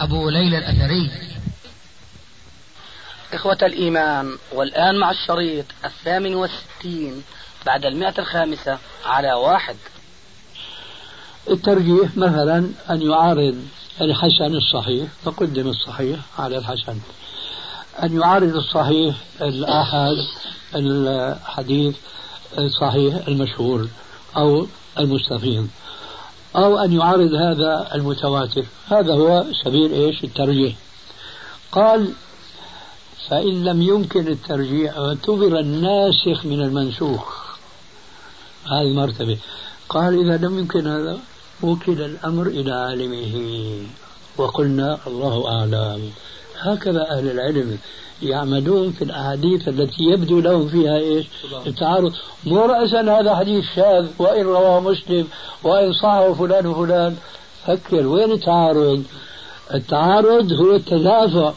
أبو ليلى الأثري. إخوة الإيمان والآن مع الشريط الثامن والستين بعد المئة الخامسة على واحد. الترجيح مثلا أن يعارض الحسن الصحيح فقدم الصحيح على الحسن. أن يعارض الصحيح الآحاد الحديث الصحيح المشهور أو المستفيض. أو أن يعارض هذا المتواتر. هذا هو سبيل إيش؟ الترجيح. قال فإن لم يمكن الترجيح اعتبر الناسخ من المنسوخ. هذه مرتبة. قال إذا لم يمكن هذا وكل الأمر إلى عالمه. وقلنا الله أعلم. هكذا أهل العلم يعملون في الأحاديث التي يبدو لهم فيها إيش؟ التعارض. مو رأسا هذا حديث شاذ وإن رواه مسلم وإن صحه فلان وفلان. فكر وين التعارض؟ التعارض هو التدافع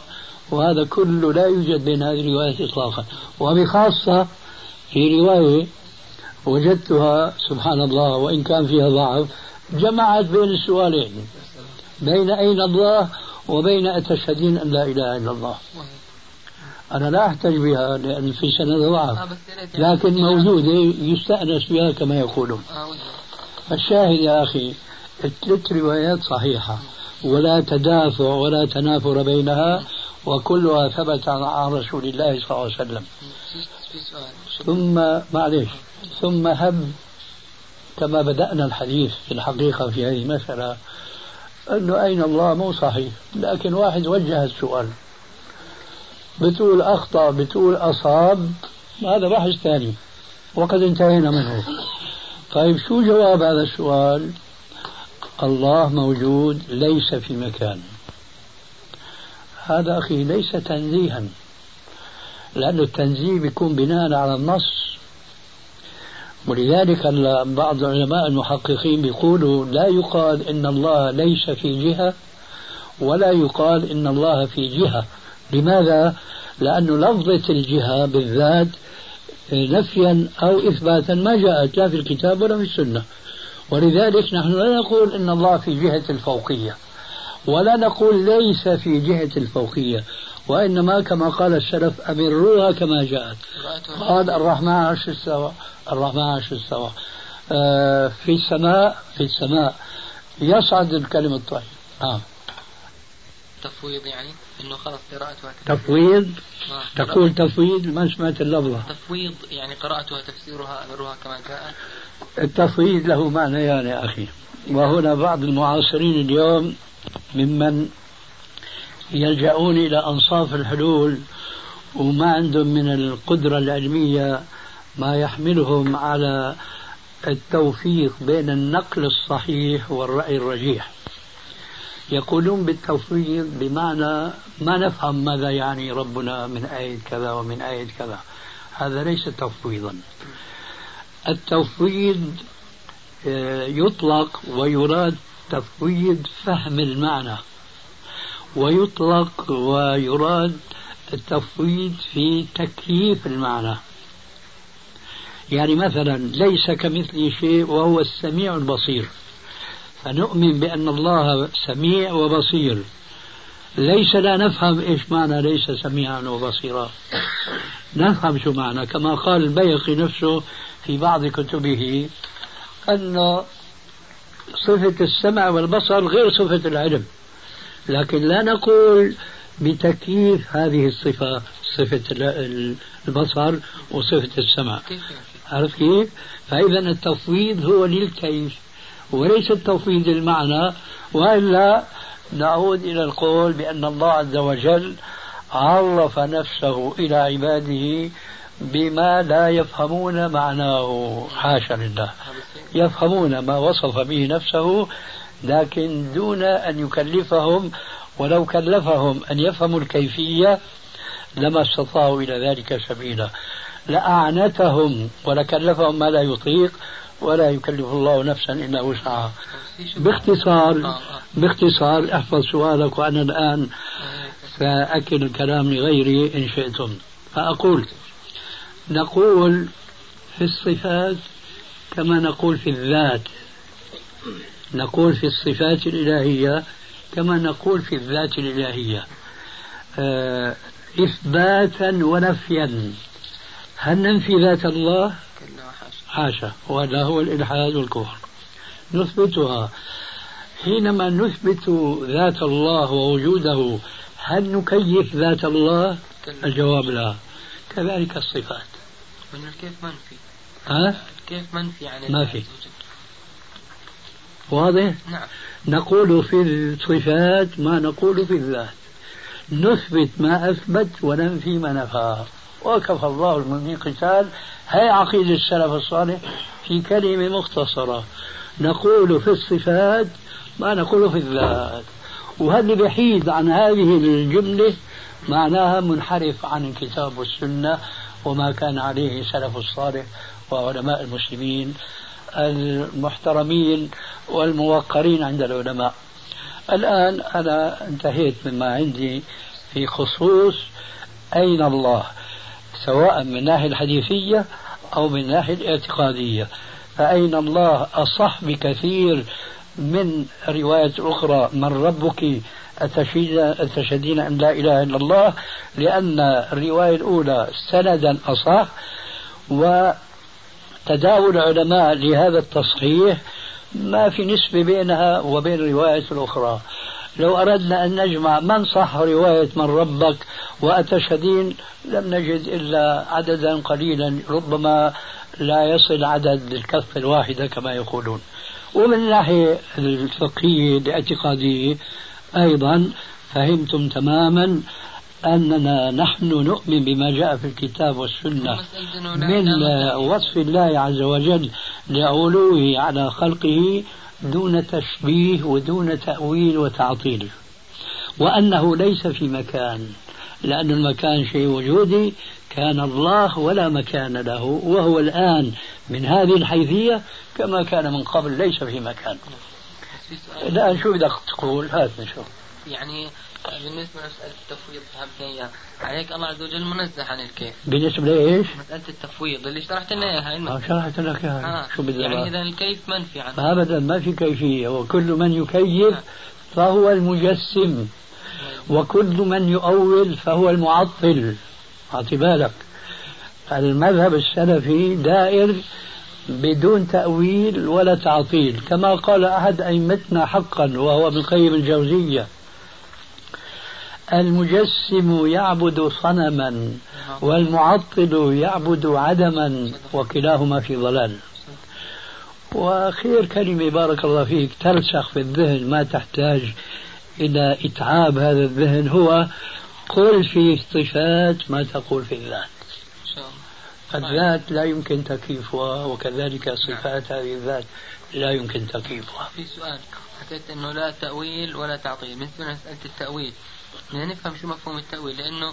وهذا كله لا يوجد بين هذه الروايات إطلاقا. وبخاصة في رواية وجدتها سبحان الله وإن كان فيها ضعف جمعت بين السؤالين. بين أين الله وبين أتشهدين أن لا إله إلا الله. أنا لا أحتج بها لأن في سند ضعف. آه، لكن موجودة يستأنس بها كما يقولون. آه، الشاهد يا أخي الثلاث روايات صحيحة. ولا تدافع ولا تنافر بينها وكلها ثبت عن رسول الله صلى الله عليه وسلم. ثم معلش ثم هب كما بدأنا الحديث في الحقيقة في هذه المسألة. أنه أين الله؟ مو صحيح. لكن واحد وجه السؤال. بتقول أخطأ بتقول أصاب. هذا بحث ثاني. وقد انتهينا منه. طيب شو جواب هذا السؤال؟ الله موجود ليس في مكان. هذا أخي ليس تنزيها. لأن التنزيه بيكون بناء على النص. ولذلك بعض علماء المحققين بيقولوا لا يقال إن الله ليس في جهة ولا يقال إن الله في جهة. لماذا؟ لأن لفظة الجهة بالذات نفيا أو إثباتا ما جاءت لا في الكتاب ولا في السنة. ولذلك نحن لا نقول إن الله في جهة الفوقية ولا نقول ليس في جهة الفوقية. وإنما كما قال السلف أمروها كما جاءت. قال الرحمن عرش السواء الرحمن عرش السواء آه في السماء في السماء. يصعد الكلم الطيب. آه. تفويض يعني؟ إنه خلص قراءتها تفويض؟ آه. تقول تفويض ما سمعت اللفظة. تفويض يعني قراءتها تفسيرها أمرها كما جاء التفويض له معنيان يعني يا أخي. وهنا بعض المعاصرين اليوم ممن يلجؤون إلى أنصاف الحلول وما عندهم من القدرة العلمية ما يحملهم على التوفيق بين النقل الصحيح والرأي الرجيح. يقولون بالتوفيق بمعنى ما نفهم ماذا يعني ربنا من آية كذا ومن آية كذا. هذا ليس تفويضا. التفويض آه، يطلق ويراد تفويض فهم المعنى. ويطلق ويراد التفويض في تكييف المعنى. يعني مثلا ليس كمثله شيء وهو السميع البصير. فنؤمن بأن الله سميع وبصير. ليس لا نفهم إيش معنى ليس سميعا وبصيرا. نفهم شو معنى. كما قال البيقي نفسه في بعض كتبه أن صفة السمع والبصر غير صفة العلم. لكن لا نقول بتكييف هذه الصفة صفة البصر وصفة السمع عرفت كيف؟ فإذا التفويض هو للكيف وليس التفويض المعنى وإلا نعود إلى القول بأن الله عز وجل عرف نفسه إلى عباده بما لا يفهمون معناه. حاشا لله. يفهمون ما وصف به نفسه لكن دون أن يكلفهم ولو كلفهم أن يفهموا الكيفية لما استطاعوا إلى ذلك سبيلا. لأعنتهم ولكلفهم ما لا يطيق ولا يكلف الله نفسا إلا وسعها. باختصار باختصار أحفظ سؤالك وأنا الآن سأكل الكلام لغيري إن شئتم. فأقول نقول في الصفات كما نقول في الذات. نقول في الصفات الإلهية كما نقول في الذات الإلهية. آه، إثباتا ونفيا. هل ننفي ذات الله؟ حاشا وهذا هو الإلحاد والكفر نثبتها. حينما نثبت ذات الله ووجوده هل نكيف ذات الله؟ الجواب لا. كذلك الصفات. من الكيف منفي؟ ها؟ كيف منفي عن ما في. واضح؟ نعم. نقول في الصفات ما نقول في الذات. نثبت ما أثبت وننفي ما نفى. وكفى الله المؤمنين قتال. هي عقيدة السلف الصالح في كلمة مختصرة. نقول في الصفات ما نقول في الذات. وهذا بحيد عن هذه الجملة؟ معناها منحرف عن الكتاب والسنة وما كان عليه سلف الصالح وعلماء المسلمين. المحترمين والموقرين عند العلماء. الآن أنا انتهيت مما عندي في خصوص أين الله سواء من الناحية الحديثية أو من الناحية الاعتقادية. فأين الله؟ أصح بكثير من رواية أخرى من ربك أتشهدين أن لا إله إلا الله؟ لأن الرواية الأولى سندا أصح وتداول العلماء لهذا التصحيح ما في نسبة بينها وبين الرواية الأخرى. لو أردنا أن نجمع من صح رواية من ربك وأتشهدين لم نجد إلا عددا قليلا ربما لا يصل عدد الكف الواحدة كما يقولون. ومن الناحية الفقهية الاعتقادية أيضا فهمتم تماما. أننا نحن نؤمن بما جاء في الكتاب والسنة من وصف الله عز وجل لعلوه على خلقه دون تشبيه ودون تأويل وتعطيل. وأنه ليس في مكان لأن المكان شيء وجودي كان الله ولا مكان له وهو الآن من هذه الحيثية كما كان من قبل ليس في مكان. الآن شو بدك تقول؟ هات نشوف. يعني بالنسبة لمسألة التفويض إياها عليك الله عز وجل منزه عن الكيف. بالنسبة لإيش؟ مسألة التفويض اللي شرحت لنا إياها آه شرحت لك إياها. آه. شو بدي يعني إذا الكيف منفي عنه. أبدا ما في كيفية. وكل من يكيف آه. فهو المجسم. وكل من يؤول فهو المعطل. أعطي بالك. المذهب السلفي دائر بدون تأويل ولا تعطيل. كما قال أحد أئمتنا حقا وهو ابن القيم الجوزية. المجسم يعبد صنما والمعطل يعبد عدما وكلاهما في ضلال. وخير كلمة بارك الله فيك ترسخ في الذهن ما تحتاج إلى إتعاب هذا الذهن هو قل في الصفات ما تقول في الذات. الذات لا يمكن تكييفها وكذلك صفات هذه الذات لا يمكن تكييفها. في سؤال حكيت إنه لا تأويل ولا تعطيل. بالنسبة لمسألة التأويل يعني نفهم شو مفهوم التأويل لأنه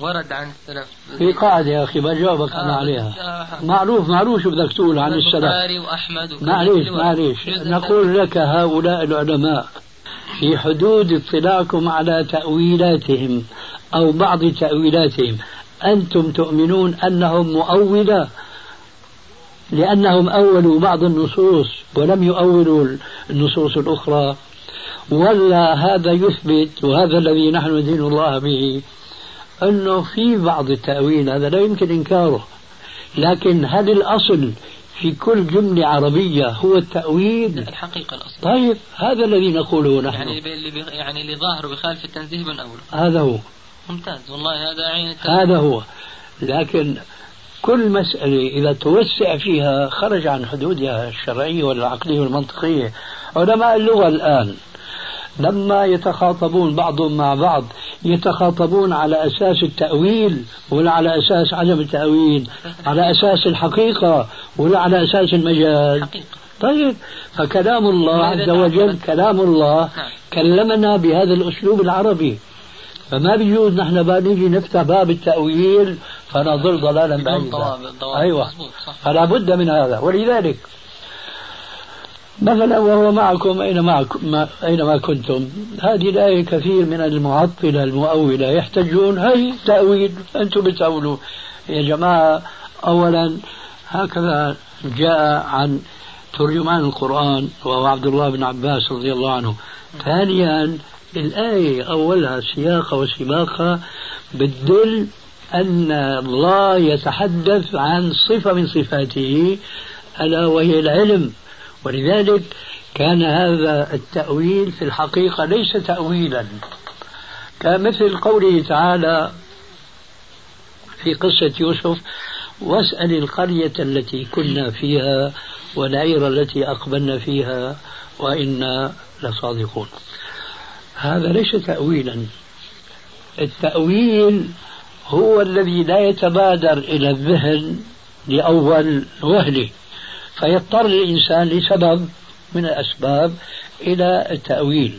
ورد عن السلف. في قاعدة يا أخي بجاوبك آه أنا عليها. آه معروف معروف شو بدك تقول عن السلف. وأحمد معليش معليش. نقول لك هؤلاء العلماء في حدود اطلاعكم على تأويلاتهم أو بعض تأويلاتهم أنتم تؤمنون أنهم مؤولة لأنهم أولوا بعض النصوص ولم يؤولوا النصوص الأخرى. ولا هذا يثبت وهذا الذي نحن ندين الله به أنه في بعض التأويل هذا لا يمكن إنكاره. لكن هل الأصل في كل جملة عربية هو التأويل؟ الحقيقة الأصل. طيب هذا الذي نقوله نحن. يعني اللي يعني اللي ظاهره بخالف التنزيه من أوله هذا هو. ممتاز والله هذا عين هذا هو. لكن كل مسألة إذا توسع فيها خرج عن حدودها الشرعية والعقلية والمنطقية. علماء اللغة الآن لما يتخاطبون بعضهم مع بعض يتخاطبون على أساس التأويل ولا على أساس عدم التأويل على أساس الحقيقة ولا على أساس المجاز. طيب فكلام الله عز وجل كلام الله نعم. كلمنا بهذا الأسلوب العربي. فما بيجوز نحن بقى نيجي نفتح باب التأويل فنضل ضلالا بعيدا. أيوة. فلا بد من هذا. ولذلك مثلا وهو معكم أين معكم ما أينما كنتم؟ هذه الآية كثير من المعطلة المؤولة. يحتجون هي تأويل أنتم بتأولوا يا جماعة أولا هكذا جاء عن ترجمان القرآن وهو عبد الله بن عباس رضي الله عنه. ثانيا الآية أولها سياقة وسباقة بتدل أن الله يتحدث عن صفة من صفاته ألا وهي العلم. ولذلك كان هذا التأويل في الحقيقة ليس تأويلا. كمثل قوله تعالى في قصة يوسف واسأل القرية التي كنا فيها والعير التي أقبلنا فيها وإنا لصادقون. هذا ليس تأويلا. التأويل هو الذي لا يتبادر إلى الذهن لأول وهله. فيضطر الإنسان لسبب من الأسباب إلى التأويل.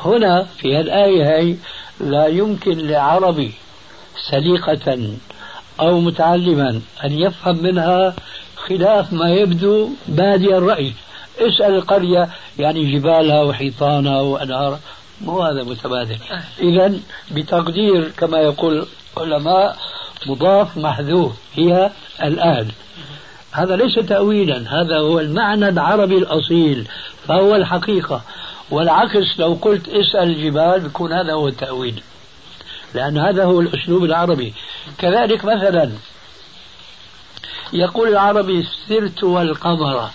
هنا في الآية هي لا يمكن لعربي سليقة أو متعلما أن يفهم منها خلاف ما يبدو بادي الرأي. اسأل القرية يعني جبالها وحيطانها وأنهارها. مو هذا متبادل. إذا بتقدير كما يقول العلماء مضاف محذوف هي الآن. هذا ليس تأويلا هذا هو المعنى العربي الأصيل فهو الحقيقة. والعكس لو قلت اسأل الجبال بيكون هذا هو التأويل لأن هذا هو الأسلوب العربي. كذلك مثلا يقول العربي سرت والقمر.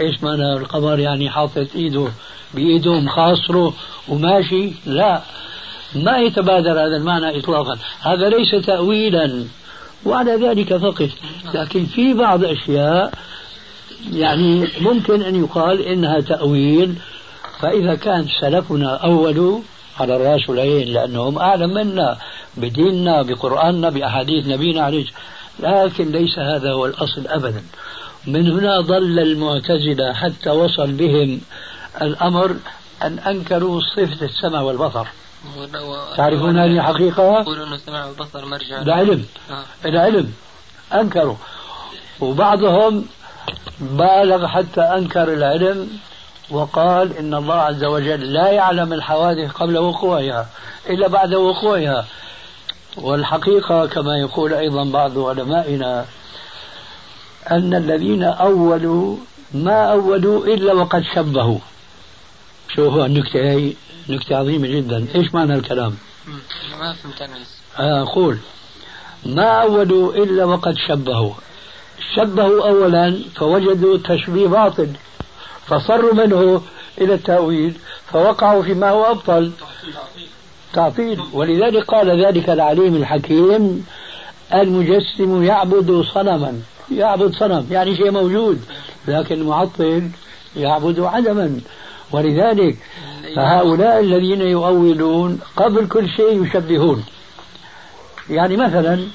إيش معنى القمر؟ يعني حاطط إيده بايده مخاصره وماشي لا. ما يتبادر هذا المعنى اطلاقا. هذا ليس تاويلا وعلى ذلك فقط. لكن في بعض أشياء يعني ممكن أن يقال إنها تأويل فإذا كان سلفنا اولوا على الرأس والعين لأنهم أعلم منا بديننا بقرآننا باحاديث نبينا عليه لكن ليس هذا هو الأصل ابدا. من هنا ضل المعتزلة حتى وصل بهم الأمر أن أنكروا صفة السمع والبصر. تعرفون هذه الحقيقة؟ يقولون السمع والبصر مرجع. العلم آه. العلم أنكروا. وبعضهم بالغ حتى أنكر العلم وقال إن الله عز وجل لا يعلم الحوادث قبل وقوعها إلا بعد وقوعها. والحقيقة كما يقول أيضا بعض علمائنا أن الذين أولوا ما أولوا إلا وقد شبهوا. شو هو النكتة هي نكتة عظيمة جدا. إيش معنى الكلام؟ ما فهمت أنا آه، أقول ما أولوا إلا وقد شبهوا. شبهوا أولا فوجدوا تشبيه باطل. فصروا منه إلى التأويل فوقعوا فيما هو أبطل. تعطيل. ولذلك قال ذلك العليم الحكيم المجسم يعبد صنما. يعبد صنم يعني شيء موجود. لكن المعطل يعبد عدما. ولذلك فهؤلاء الذين يؤولون قبل كل شيء يشبهون. يعني مثلا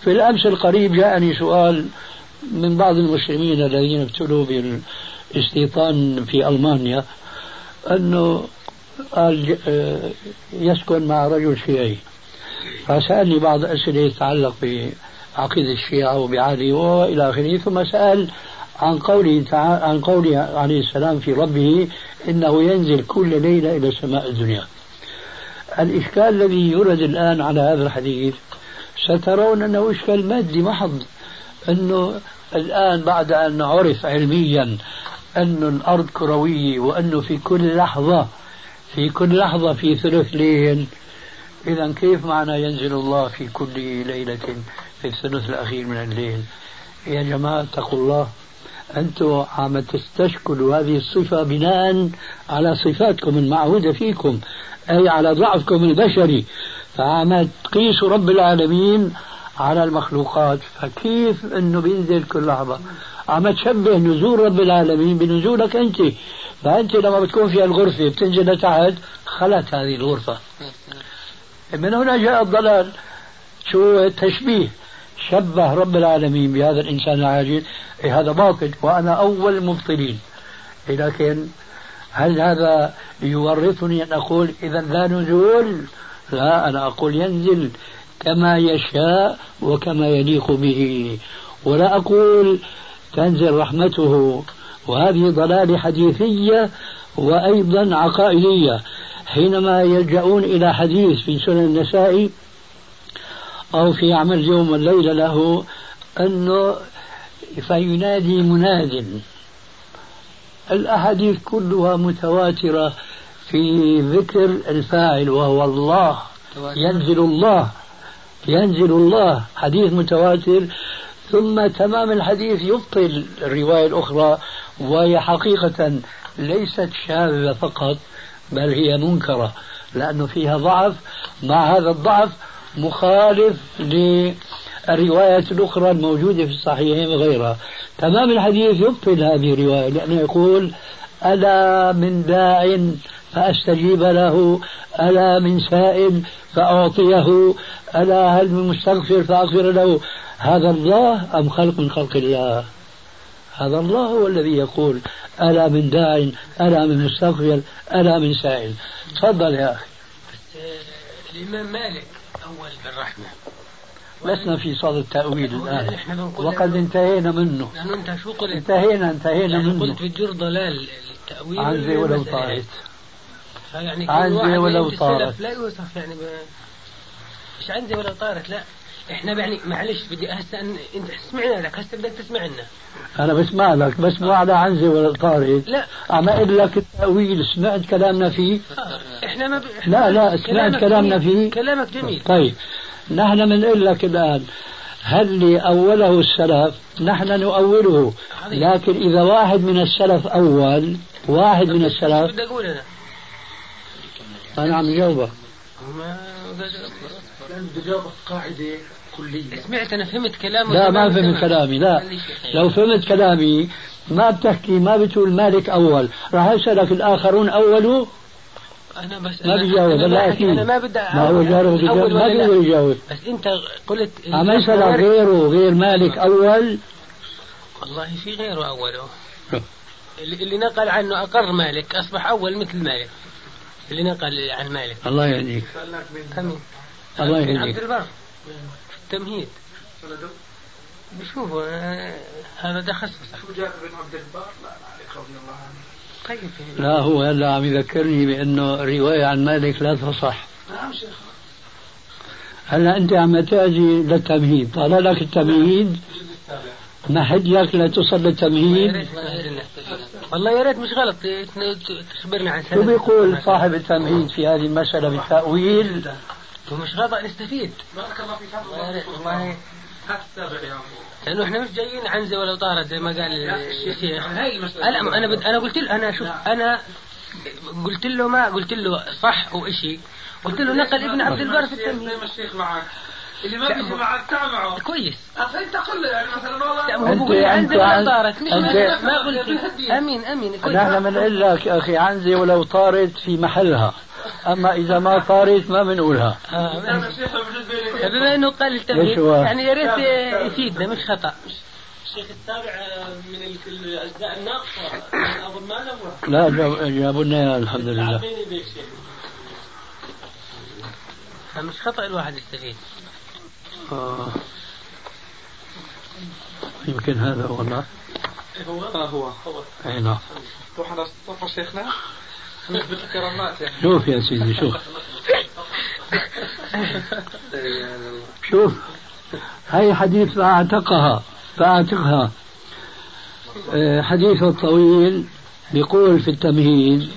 في الأمس القريب جاءني سؤال من بعض المسلمين الذين ابتلوا بالاستيطان في ألمانيا أنه قال آه، يسكن مع رجل شيعي. فسألني بعض أسئلة تتعلق عقيدة الشيعة وبعلي وإلى آخره ثم سأل عن قوله تعالى عن قوله عليه السلام في ربه إنه ينزل كل ليلة إلى سماء الدنيا. الإشكال الذي يورد الآن على هذا الحديث سترون أنه إشكال مادي محض أنه الآن بعد أن عرف علميا أن الأرض كروية وأنه في كل لحظة في كل لحظة في ثلث ليل. إذا كيف معنى ينزل الله في كل ليلة في الثلث الأخير من الليل؟ يا جماعة اتقوا الله. أنتم عم تستشكلوا هذه الصفة بناء على صفاتكم المعهودة فيكم أي على ضعفكم البشري. فعم تقيسوا رب العالمين على المخلوقات فكيف إنه بينزل كل لحظة؟ عم تشبه نزول رب العالمين بنزولك أنت. فأنت لما بتكون في الغرفة بتنزل لتحت خلت هذه الغرفة. من هنا جاء الضلال. شو التشبيه شبه رب العالمين بهذا الإنسان العاجز إيه هذا باطل وأنا أول المبطلين إيه لكن هل هذا يورطني أن أقول إذا لا نزول؟ لا أنا أقول ينزل كما يشاء وكما يليق به. ولا أقول تنزل رحمته. وهذه ضلالة حديثية وأيضا عقائدية. حينما يلجؤون إلى حديث في سنن النسائي أو في عمل يوم والليلة له أنه فينادي مناد. الأحاديث كلها متواترة في ذكر الفاعل وهو الله. ينزل الله. ينزل الله. حديث متواتر. ثم تمام الحديث يبطل الرواية الأخرى وهي حقيقة ليست شاذة فقط بل هي منكرة لأنه فيها ضعف. مع هذا الضعف مخالف للرواية الأخرى الموجودة في الصحيحين وغيرها. تمام الحديث يبطل هذه الرواية لأنه يقول ألا من داع فأستجيب له ألا من سائل فأعطيه ألا هل من مستغفر فأغفر له. هذا الله أم خلق من خلق الله؟ هذا الله هو الذي يقول ألا من داع ألا من مستغفر ألا من سائل. تفضل يا أخي. الإمام مالك أول بالرحمة. لسنا في صدد التأويل الآن. وقد انتهينا منه. لأنه أنت شو قلت؟ انتهينا انتهينا يعني منه. قلت بتجر ضلال التأويل عنزي ولو طارت. يعني عنزي ولو طارت. لا يوصف يعني ب... مش عنزي ولو طارت لا. إحنا يعني معلش بدي هسه انت سمعنا لك هسه بدك تسمع لنا أنا بسمع لك بس مو على عنزي ولا طارت لا. عم أقول لك التأويل سمعت كلامنا فيه؟ آه. إحنا ما ب... لا لا سمعت كلامنا فيه. كلامك جميل. طيب. نحن بنقول لك الآن. هل اللي أوله السلف؟ نحن نؤوله. لكن إذا واحد من السلف أول واحد من السلف بدي أقول أنا؟ أنا عم جاوبك. ما بدي جاوبك قاعدة. كلية. سمعت أنا فهمت كلامه لا ما فهمت كلامي لا. لو فهمت كلامي ما بتحكي ما بتقول مالك أول. راح يسألك الآخرون أولوا أنا بس ما بيجاوب أنا ما بدي ما هو بيجاوب ما بيقدر يجاوب. بس أنت قلت عم يسأل غيره غير مالك أول. والله في غيره اوله اللي نقل عنه أقر مالك أصبح أول مثل مالك. اللي نقل عن مالك. الله يهديك. الله يهديك. عبد البر. التمهيد. بشوفوا هذا ده خصص شو جاب بن عبد البر لا مالك رضي الله عنه. طيب. لا هو هلا عم يذكرني بأنه الروايه عن مالك لا تصح. نعم شيخ. هلا أنت عم تاجي للتمهيد. طال لك التمهيد. مهد لك لتصل للتمهيد. والله يا ريت مش غلط. تخبرنا عن شو بيقول صاحب التمهيد في هذه المسألة بالتأويل؟ ومش غلط نستفيد بارك الله فيك. والله. السابع يا لأنه إحنا مش جايين عنزة ولا طارت زي ما قال الشيخ. أنا أنا بد... أنا قلت له أنا شوف أنا قلت له ما قلت له صح وإشي قلت له نقل ابن عبد البر في التمهيد زي ما الشيخ معك. اللي ما بيجي معك تعال معه كويس فانت قل له يعني مثلا والله. هو بقول لي عنزه ولا طارت مش ما, ما قلت أمين أمين كويس. نحن بنقول لك أخي عنزة ولو طارت في محلها. أما إذا ما طارت ما بنقولها. بما إنه قال التمهيد يعني يا ريت يفيدنا مش خطأ. الشيخ السابع من الاجزاء الناقصه اظن ما لا جابوا لنا الحمد لله. مش خطأ الواحد يستفيد. آه. يمكن هذا هو الله هو؟ هو. هو. أي نعم. روح على صفحه شيخنا؟ نثبت الكرامات يعني. شوف يا سيدي شوف. شوف. هاي حديث فأعتقها فأعتقها. آه، حديث الطويل بيقول في التمهيد.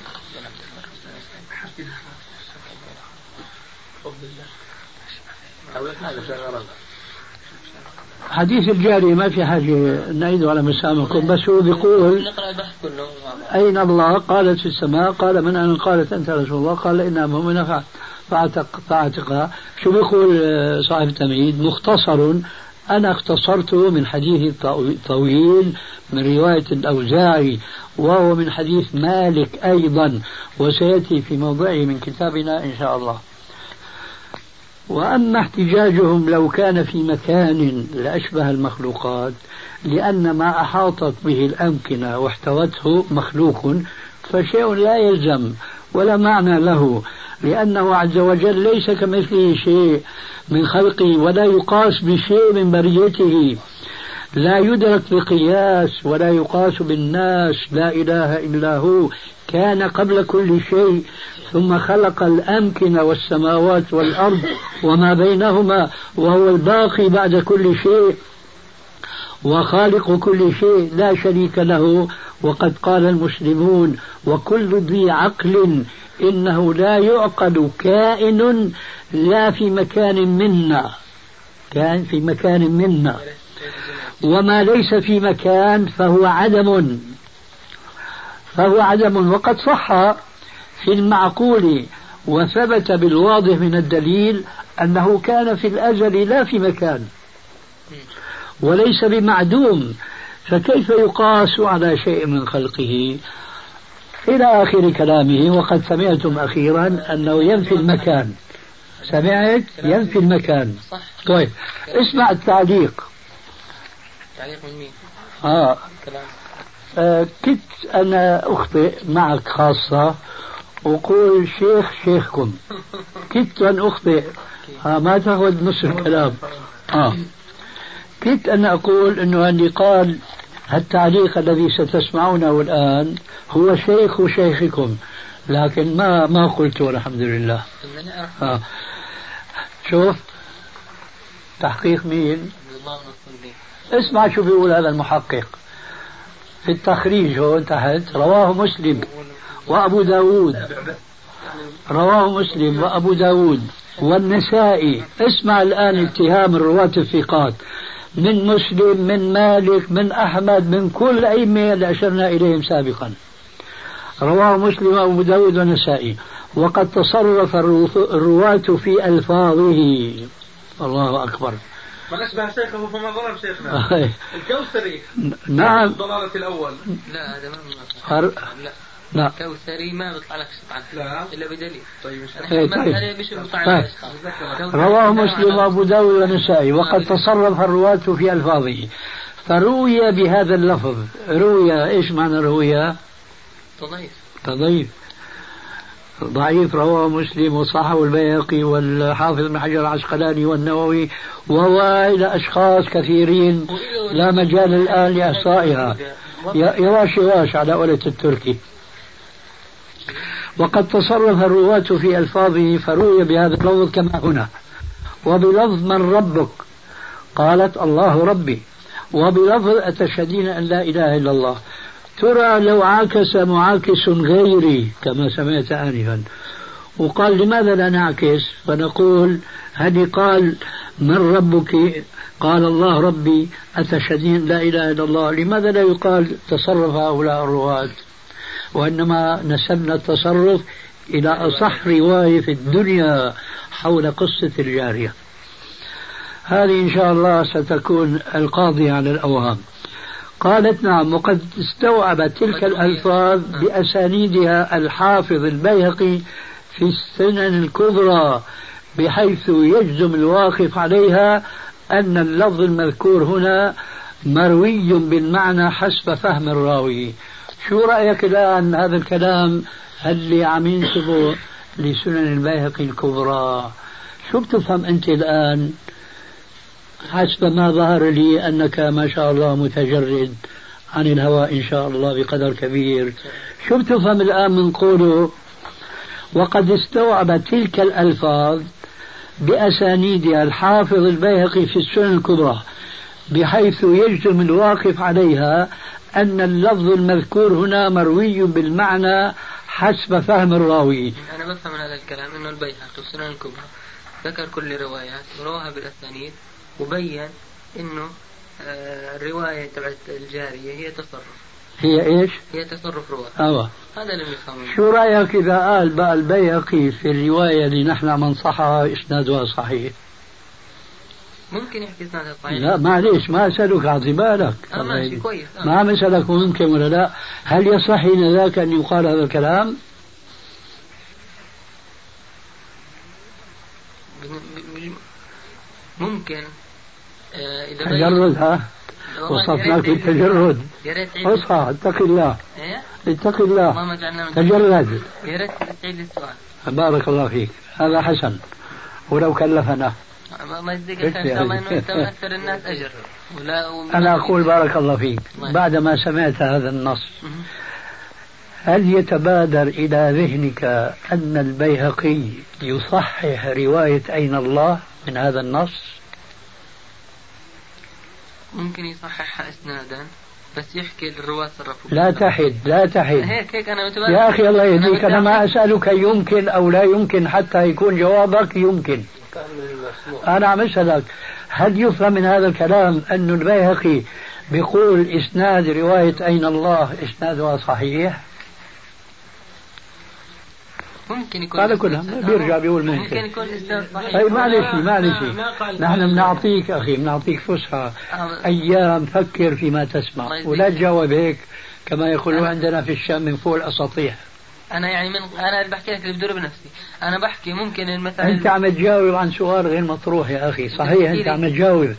حديث الجاري ما في حاجة نعيده على مسامعكم بس هو بيقول أين الله؟ قالت في السماء قال من أنا؟ قالت أنت رسول الله. قال إنها مؤمنة فاعتق فاعتقها شو بيقول آه، صاحب التمهيد؟ مختصر أنا اختصرته من حديث طويل من رواية الأوزاعي وهو من حديث مالك أيضا وسيأتي في موضعه من كتابنا إن شاء الله. وأما احتجاجهم لو كان في مكان لأشبه المخلوقات لأن ما أحاطت به الأمكنة واحتوته مخلوق فشيء لا يلزم ولا معنى له لأنه عز وجل ليس كمثله شيء من خلقه ولا يقاس بشيء من بريته. لا يدرك بقياس ولا يقاس بالناس لا إله إلا هو. كان قبل كل شيء ثم خلق الأمكنة والسماوات والأرض وما بينهما وهو الباقي بعد كل شيء وخالق كل شيء لا شريك له وقد قال المسلمون وكل ذي عقل إنه لا يعقل كائن لا في مكان منا. كان في مكان منا. وما ليس في مكان فهو عدم. فهو عدم وقد صح في المعقول وثبت بالواضح من الدليل أنه كان في الأزل لا في مكان وليس بمعدوم فكيف يقاس على شيء من خلقه؟ إلى آخر كلامه وقد سمعتم أخيرا أنه ينفي المكان. سمعت؟ ينفي المكان. طيب اسمع التعليق. تعليق من مين؟ آه. آه كنت أنا أخطئ معك خاصة وقول شيخ شيخكم. كنت أن أخطئ. آه ما تأخذ نص الكلام. آه. كنت أن أقول أنه اللي قال التعليق الذي ستسمعونه الآن هو شيخ شيخكم لكن ما ما قلته الحمد لله آه. شوف تحقيق مين؟ اسمع شو بيقول هذا المحقق. في التخريج هون تحت رواه مسلم وأبو داود. رواه مسلم وأبو داود. والنسائي اسمع الآن اتهام الرواة الثقات. من مسلم من مالك من أحمد من كل الأئمة اللي أشرنا إليهم سابقا. رواه مسلم وأبو داود والنسائي. وقد تصرف الرواة في ألفاظه. الله أكبر. ما أشبه شيخه فما ضرب شيخنا. الكوثري. نعم. الضلالة الأول. لا هذا ما لا. لا. كوثري ما بيطلع لك شطعان لا. إلا بدليل. طيب إيه طيب. طيب. رواه مسلم وأبو داود والنسائي. وقد تصرف الرواة في ألفاظه. فروي بهذا اللفظ. روي إيش معنى روي؟ تضيف. تضيف. ضعيف رواه مسلم وصححه البيهقي والحافظ بن حجر العسقلاني والنووي وإلى أشخاص كثيرين لا مجال الآن لإحصائها. يواش يواش على قولة التركي وقد تصرف الرواة في ألفاظه فروي بهذا اللفظ كما هنا. وبلفظ من ربك؟ قالت الله ربي. وبلفظ أتشهدين أن لا إله إلا الله. ترى لو عاكس معاكس غيري كما سمعت آنفا. وقال لماذا لا نعكس فنقول هذه قال من ربك؟ قال الله ربي أتشهدين لا إله إلا الله. لماذا لا يقال تصرف هؤلاء الرواة وإنما نسبنا التصرف إلى أصح رواية في الدنيا حول قصة الجارية. هذه إن شاء الله ستكون القاضية على الأوهام. قالت نعم وقد استوعب تلك الألفاظ بأسانيدها الحافظ البيهقي في السنن الكبرى بحيث يجزم الواقف عليها أن اللفظ المذكور هنا مروي بالمعنى حسب فهم الراوي. شو رأيك الآن هذا الكلام؟ اللي عم ينسبه لسنن البيهقي الكبرى؟ شو بتفهم أنت الآن؟ حسب ما ظهر لي أنك ما شاء الله متجرد عن الهوى إن شاء الله بقدر كبير. شو بتفهم الآن من قوله وقد استوعب تلك الألفاظ بأسانيدها الحافظ البيهقي في السنن الكبرى بحيث يجزم الواقف عليها أن اللفظ المذكور هنا مروي بالمعنى حسب فهم الراوي. أنا بفهم من هذا الكلام أنه البيهقي في السنن الكبرى ذكر كل الروايات ورواها بالأسانيد. وبين إنه آه، الرواية تبعت الجارية هي تصرف هي إيش؟ هي تصرف رواة أوه. هذا اللي بنفهمه شو رأيك إذا قال بقى البيهقي في الرواية اللي نحن منصحها إسنادها صحيح؟ ممكن يحكي إسنادها صحيح لا معليش ما اسالك اعطي بالك آه ماشي كويس آه. ما عم اسالك ممكن ولا لا هل يصح حين ذاك أن يقال هذا الكلام؟ ممكن إذا تجرد ها؟ وصفناك بالتجرد اصحى اتق الله. إيه؟ اتق الله. تجرد. يا ريت تعيد السؤال بارك الله فيك. هذا حسن. ولو كلفنا. ما- ما يصدق ان شاء الله إنه أنت من أكثر الناس أجر. ولا أنا أقول بارك الله فيك. بعدما سمعت هذا النص. هل يتبادر إلى ذهنك أن البيهقي يصحح رواية أين الله من هذا النص؟ ممكن يصححها اسنادا بس يحكي الرواة صرفوا لا تحد لا تحد هيك هيك أنا متبادل. يا أخي الله يهديك. أنا ما أسألك يمكن أو لا يمكن حتى يكون جوابك يمكن. أنا عم أسألك هل يفهم من هذا الكلام أن البيهقي بيقول إسناد رواية أين الله؟ إسنادها صحيح؟ ممكن يكون هذا كله بيرجع بيقول ممكن. ممكن يكون اسناد صحيح. طيب معلش معلش نحن بنعطيك أخي بنعطيك فسحة. آه. أيام فكر فيما تسمع. ولا تجاوب هيك كما يقولون عندنا في الشام من فوق الأساطيح أنا يعني من أنا اللي بحكي لك اللي بدور بنفسي. أنا بحكي ممكن مثلا أنت عم تجاوب عن سؤال غير مطروح يا أخي صحيح أنت عم تجاوب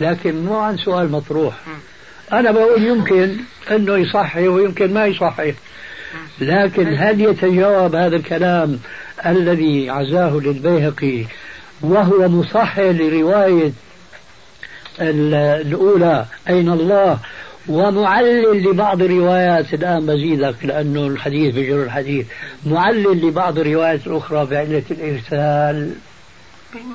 لكن مو عن سؤال مطروح. أنا بقول يمكن أنه يصحح ويمكن ما يصحح لكن هل يتجاوب هذا الكلام الذي عزاه للبيهقي وهو مصحح لرواية ال- الأولى أين الله ومعلل لبعض الروايات الآن بزيدك لأنه الحديث بجر الحديث معلل لبعض الروايات الأخرى بعلة الإرسال.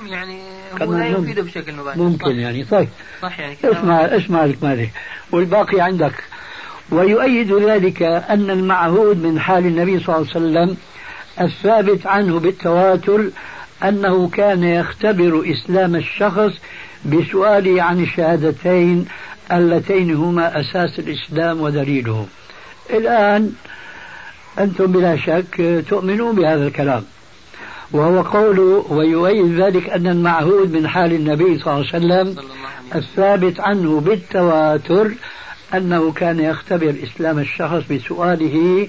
يعني هو لا. يفيده بشكل مباشر. ممكن صح, يعني طيب صح. يعني. اسمع اسمع الكمالي والباقي عندك. ويؤيد ذلك أن المعهود من حال النبي صلى الله عليه وسلم الثابت عنه بالتواتر أنه كان يختبر إسلام الشخص بسؤاله عن الشهادتين اللتين هما أساس الإسلام ودليله. الآن أنتم بلا شك تؤمنون بهذا الكلام. وهو قوله ويؤيد ذلك أن المعهود من حال النبي صلى الله عليه وسلم صلى الله عليه وسلم. الثابت عنه بالتواتر أنه كان يختبر إسلام الشخص بسؤاله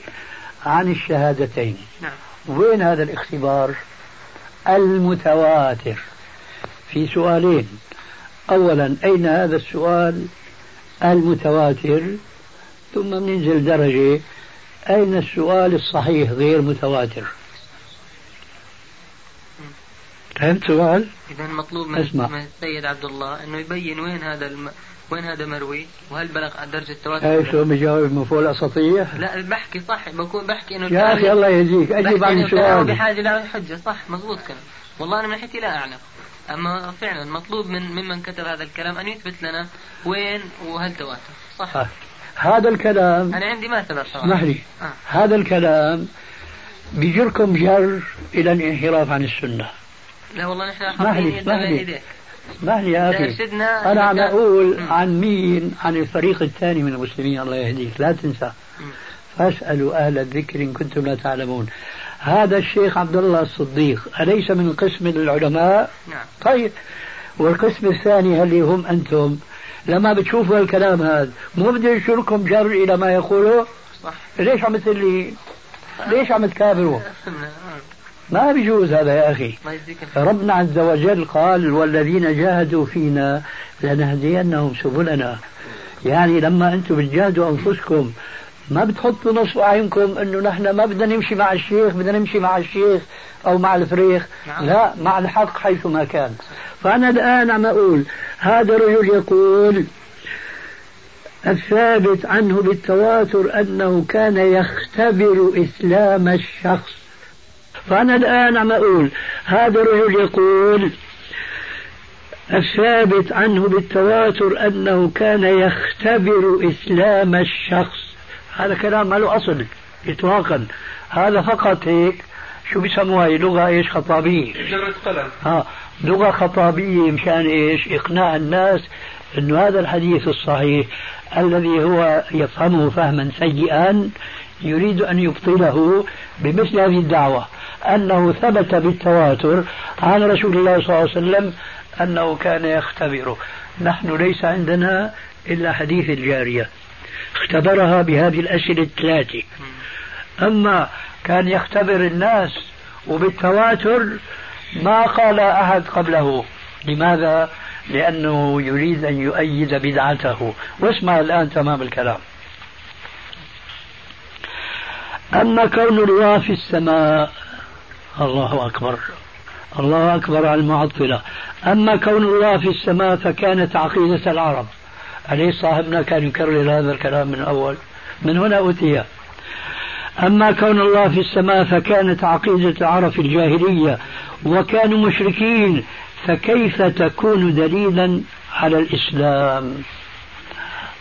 عن الشهادتين. نعم. وين هذا الاختبار؟ المتواتر. في سؤالين. أولا أين هذا السؤال؟ المتواتر. ثم بننزل درجة أين السؤال الصحيح غير متواتر؟ فهمت سؤال؟ اذا مطلوب من, اسمع. من السيد عبد الله أنه يبين وين هذا الم... وين هذا مروي؟ وهل بلغ درجة التواتر؟ ولا شو بجاوب من فوق الأساطيح؟ لا بحكي صح بكون بحكي إنه يا أخي الله يهديك بحكي عن سؤال بحاجة لحجه صح مضبوط كلام. والله أنا من ناحيتي لا أعلم. أما فعلا مطلوب من ممن كتب هذا الكلام أن يثبت لنا وين وهل تواتر صح. آه. هذا الكلام أنا عندي مثل اسمح لي. آه. هذا الكلام بيجركم جر إلى الانحراف عن السنة. لا والله نحن حاطين اسمح لي. اسمح لي يا أخي؟ ارشدنا أنا عم أقول مم. عن مين؟ عن الفريق الثاني من المسلمين الله يهديك. لا تنسى. مم. فاسألوا أهل الذكر إن كنتم لا تعلمون. هذا الشيخ عبد الله الصديق أليس من قسم العلماء؟ نعم. طيب. والقسم الثاني اللي هم أنتم؟ لما بتشوفوا الكلام هذا مو بده يشركم جر إلى ما يقوله صح. ليش عم تقول ليش عم تكابروا؟ آه. ما بيجوز هذا يا أخي. ربنا عز وجل قال والذين جاهدوا فينا لنهدينهم سبلنا. يعني لما أنتم بتجاهدوا أنفسكم ما بتحطوا نصب اعينكم إنه نحن ما بدنا نمشي مع الشيخ بدنا نمشي مع الشيخ أو مع الفريخ نعم. لا مع الحق حيثما كان. فأنا الآن عم أقول هذا الرجل يقول الثابت عنه بالتواتر أنه كان يختبر إسلام الشخص. فأنا الآن عم أقول هذا الرجل يقول الثابت عنه بالتواتر أنه كان يختبر إسلام الشخص. هذا كلام ما له أصل إطلاقا. هذا فقط هيك شو بيسموها هي؟ لغة إيش؟ خطابية. قلم. ها لغة خطابية مشان إيش؟ إقناع الناس أنه هذا الحديث الصحيح الذي هو يفهمه فهما سيئا يريد أن يبطله بمثل هذه الدعوة أنه ثبت بالتواتر عن رسول الله صلى الله عليه وسلم أنه كان يختبره. نحن ليس عندنا إلا حديث الجارية. اختبرها بهذه الأسئلة الثلاثة. أما كان يختبر الناس وبالتواتر ما قال أحد قبله. لماذا؟ لأنه يريد أن يؤيد بدعته. واسمع الآن تمام الكلام. أما كون الله في السماء الله أكبر. الله أكبر على المعطلة. أما كون الله في السماء فكانت عقيدة العرب. أليس صاحبنا كان يكرر هذا الكلام من أول من هنا أتي أما كون الله في السماء فكانت عقيدة العرب في الجاهلية وكانوا مشركين فكيف تكون دليلا على الإسلام؟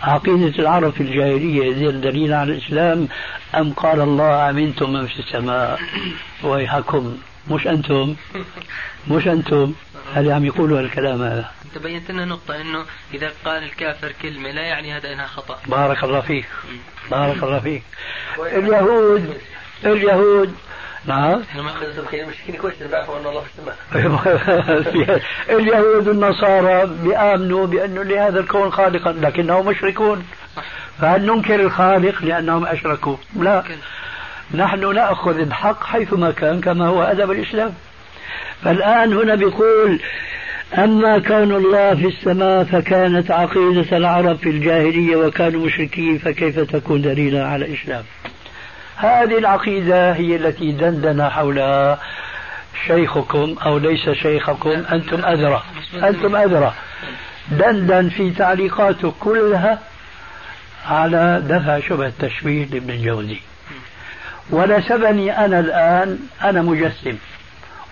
عقيدة العرب في الجاهلية دليل على الإسلام أم قال الله أمنتم من في السماء؟ ويحكم. مش أنتم. مش أنتم. هل عم يقولوا الكلام هذا؟ انت بينت لنا نقطة إنه إذا قال الكافر كلمة لا يعني هذا إنها خطأ. بارك الله فيك. بارك الله فيك. اليهود اليهود نعم. اليهود النصارى بيآمنوا بأنه لهذا الكون خالقا لكنهم مشركون. فهل ننكر الخالق لأنهم أشركوا؟ لا. نحن نأخذ الحق حيثما كان كما هو أدب الإسلام. فالآن هنا بيقول أما كون الله في السماء فكانت عقيدة العرب في الجاهلية وكانوا مشركين فكيف تكون دليلا على الإسلام؟ هذه العقيدة هي التي دندن حولها شيخكم أو ليس شيخكم. أنتم أدرى. أنتم أدرى. دندن في تعليقاته كلها على دفع شبه التشبيه لابن الجوزي. ونسبني أنا الآن أنا مجسم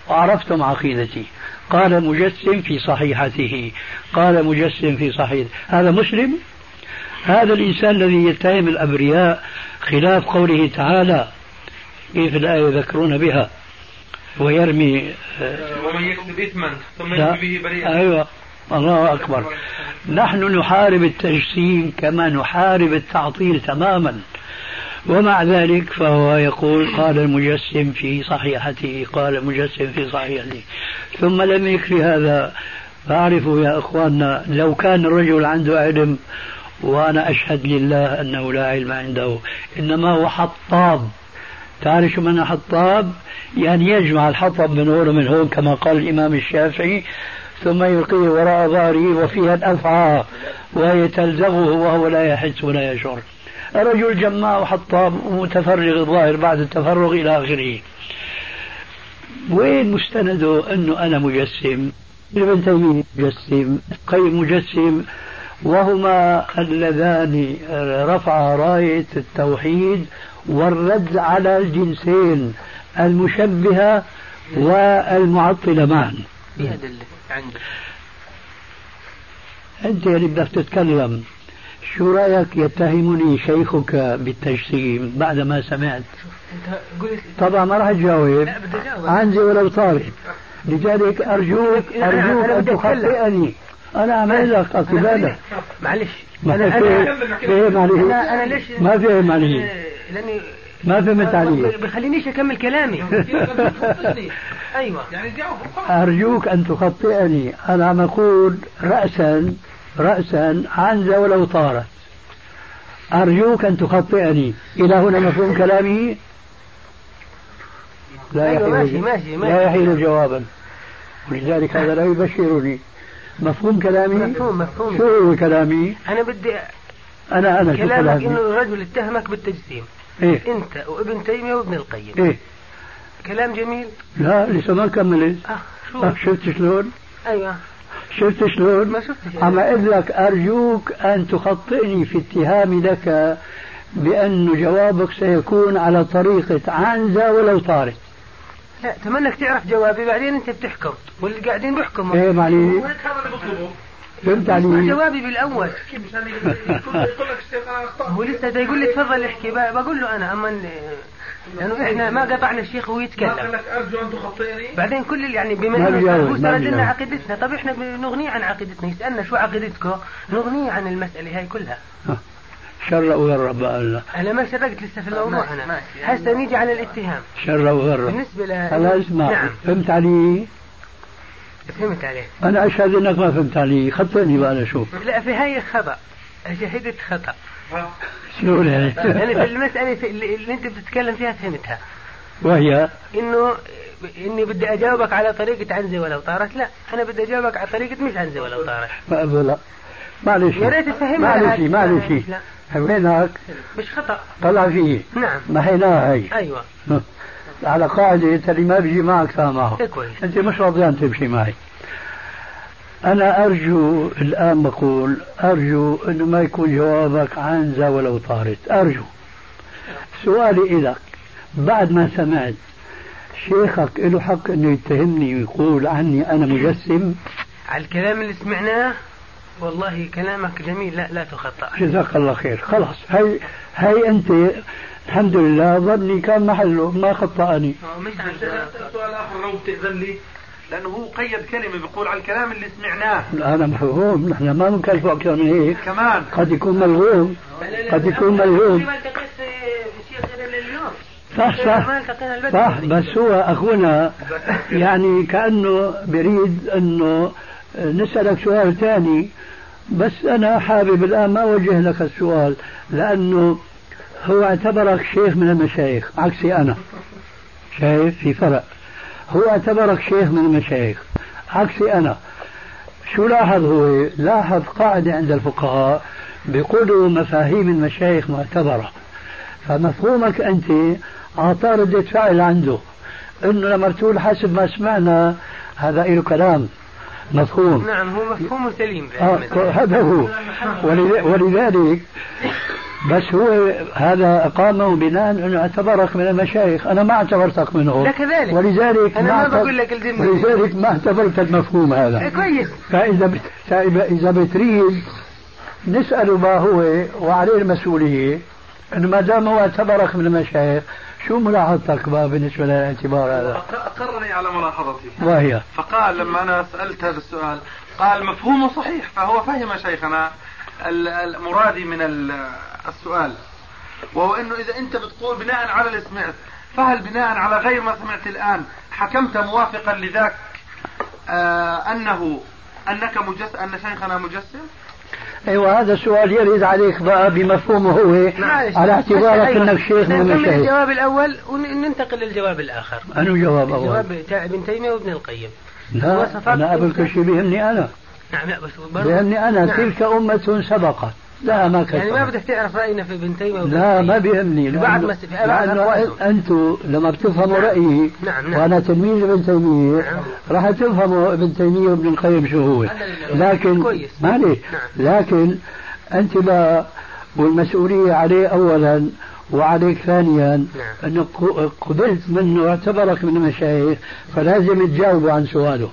وعرفتم عقيدتي. قال مجسم في صحيحته. قال مجسم في صحيح هذا مسلم؟ هذا الإنسان الذي يتهم الأبرياء خلاف قوله تعالى كيف الآية يذكرون بها ويرمي ومن يكسب إثما ثم به بريئا. أيوة الله أكبر. نحن نحارب التجسيم كما نحارب التعطيل تماما. ومع ذلك فهو يقول قال المجسم في صحيحته قال المجسم في صحيحته. ثم لم يكفي هذا. فاعرفوا يا إخواننا لو كان الرجل عنده علم وأنا أشهد لله أنه لا علم عنده إنما هو حطاب. تعرف شو معنى حطاب؟ يعني يجمع الحطب من هون ومن هون كما قال الإمام الشافعي ثم يلقيه وراء ظهره وفيها الأفعى وهي تلزغه وهو لا يحس ولا يشعر. رجل جماع وحطام ومتفرغ الظاهر بعد التفرغ إلى آخره. وين مستنده؟ أنه أنا مجسم. ابن تيمية مجسم قيم مجسم. وهما اللذان رفعا راية التوحيد والرد على الجنسين المشبهة والمعطلة معا أنت اللي بدك تتكلم شو رأيك يتهمني شيخك بالتجسيم بعد ما سمعت؟ طبعا ما راح تجاوب. عندي ولو طالب لذلك أرجوك أرجوك أن تخطئني. أنا أعمل لك بالك معلش. أنا فهم عليه أنا ليش ما فهم عليه ما فهمت عليه بخلينيش أكمل كلامي. أيوة. يعني أرجوك أن تخطئني. أنا عم أقول رأسا رأسا عنزة ولو طارت. أرجوك أن تخطئني. إلى هنا مفهوم كلامي؟ لا أيوة يحيل ماشي ماشي ماشي. لا يحيل جوابا. ولذلك هذا لا يبشرني. مفهوم كلامي؟ مفهوم مفهوم. شو هو كلامي؟ أنا بدي أنا أنا شو كلامي؟ إنه الرجل اتهمك بالتجسيم. إيه. أنت وابن تيمية وابن القيم. إيه. كلام جميل؟ لا لسه ما كملت. آه شو؟ آه، شفت شلون؟ أيوة. شفت شلون؟ ما شفتش. عم أقول لك أرجوك أن تخطئني في اتهامي لك بأن جوابك سيكون على طريقة عنزة ولو طارت. لا تمنك تعرف جوابي بعدين أنت بتحكم واللي قاعدين بيحكموا إيه معني هيك هذا اللي بطلبه؟ فهمت علي جوابي بالأول. كيف مشان يقول يقول لك الشيخ أنا أخطأت. هو لسه دا يقول لي تفضل احكي ب- بقول له أنا أما لأنه إحنا ما قطعنا الشيخ وهو ما يتكلم. قال لك أرجو أن تخطئني. بعدين كل اللي يعني بما ما إنه ما سرد. لنا عقيدتنا طب إحنا بنغنيه عن عقيدتنا يسألنا شو عقيدتكم نغنيه عن المسألة هاي كلها. شر وغرب بقى الله. أنا ما شرقت لسه في الموضوع. أنا هسه نيجي على الاتهام. شر وغرب بالنسبة ل هلا اسمع نعم. فهمت علي؟ فهمت عليه أنا أشهد أنك ما فهمت علي. خطئني بقى أنا شوف لا في هاي خطا شهدت خطأ. شو يعني يعني في المسألة في اللي, اللي أنت بتتكلم فيها فهمتها. وهي؟ إنه إني بدي أجاوبك على طريقة عنزة ولو طارت. لا أنا بدي أجاوبك على طريقة مش عنزة ولو طارت. لا. معلش يا ريت تفهمني معلش معلش. وينك مش خطأ. طلع فيه. نعم. محيناها هي أيوه. على قاعدة اللي ما بيجي معك فاهمه إيه كويس. أنت مش راضيان تمشي معي. أنا أرجو الآن بقول أرجو أنه ما يكون جوابك عنزة ولو طارت. أرجو. سؤالي لك بعد ما سمعت شيخك له حق أنه يتهمني ويقول عني أنا مجسم. على الكلام اللي سمعناه؟ والله كلامك جميل. لا لا تخطأ. جزاك الله خير. خلاص. هي هي أنت الحمد لله ظني كان محله ما خطأني. مش سؤال آخر لو بتاذن لي لأنه هو قيد كلمة بيقول على الكلام اللي سمعناه. أنا مفهوم. نحن ما بنكلفه أكثر من هيك. كمان. قد يكون ملغوم. قد يكون ملغوم. صح صح. صح. بس هو أخونا يعني كأنه بريد إنه نسألك سؤال ثاني بس أنا حابب الآن ما أوجه لك السؤال لأنه هو اعتبرك شيخ من المشايخ عكسي أنا. شايف؟ في فرق. هو اعتبرك شيخ من المشايخ عكسي أنا. شو لاحظ هو؟ لاحظ قاعدة عند الفقهاء بيقولوا مفاهيم المشايخ معتبرة. فمفهومك أنت أعطاه ردة فعل عنده إنه لما تقول حسب ما سمعنا هذا له كلام. مفهوم. نعم هو مفهوم سليم آه هذا هو. ولذ- ولذلك بس هو هذا أقامه بناء أنه اعتبرك من المشايخ. أنا ما اعتبرتك منهم. لا كذلك. ولذلك أنا ما اعتب- بقول لك الزمني. ولذلك ما اعتبرت المفهوم إيه هذا كويس. فإذا بت... إذا بتريد نسأله ما هو وعليه المسؤولية. إنه ما دام هو اعتبرك من المشايخ شو ملاحظتك بقى بالنسبة للاعتبار هذا؟ أقرني على ملاحظتي وهي فقال لما أنا سألت هذا السؤال قال مفهومه صحيح فهو فهم شيخنا ال- ال- مرادي من ال- السؤال وهو إنه إذا أنت بتقول بناء على اللي سمعت فهل بناء على غير ما سمعت الآن حكمت موافقا لذاك آه أنه أنك مجسم أن شيخنا مجسم؟ أيوه هذا السؤال يرد عليك بقى بمفهومه هو معلش. على اعتبارك أيوة. إنك شيخ من المشايخ الجواب الأول وننتقل للجواب الآخر أنو جواب اول؟ الجواب بتاع ابن تيمية وابن القيم لا أنا قبل كل شيء بيهمني أنا نعم لا بس بيهمني أنا نعم. تلك أمة سبقت لا ما كنت يعني ما بدك تعرف راينا في ابن تيمية لا. ما بيهمني بعد ما أقوالهم. أنتم لما بتفهموا رأيي نعم، نعم. وأنا تلميذ ابن تيمية نعم. راح تفهموا ابن تيمية وابن القيم شو هو لكن. معلش نعم. لكن أنت لا والمسؤولية عليه أولا وعليك ثانيا نعم. ق- قبلت منه واعتبرك من المشايخ فلازم تجاوبوا عن سؤاله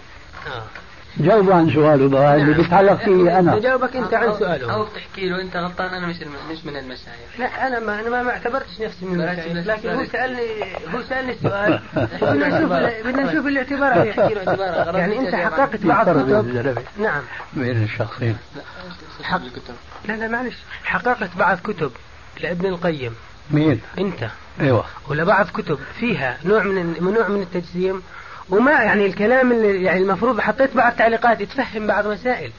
آه. جاوبوا عن سؤاله بقى اللي نعم. بيتعلق فيه أنا. نجاوبك أنت عن أو سؤاله. تحكي له أنت غلطان أنا مش مش من المشايخ. لا أنا ما أنا ما اعتبرتش نفسي من المشايخ لكن هو. سالني هو سألني السؤال. بدنا نشوف بدنا نشوف الاعتبار. يعني أنت حققت بعض يفرق بين كتب الزلمة نعم. بين الشخصين. حق لا لا معلش. حققت بعض كتب لابن القيم. مين؟ أنت. أيوه. ولبعض كتب فيها نوع من من نوع من التجسيم وما يعني الكلام اللي يعني المفروض حطيت بعض تعليقات تفهم بعض مسائل.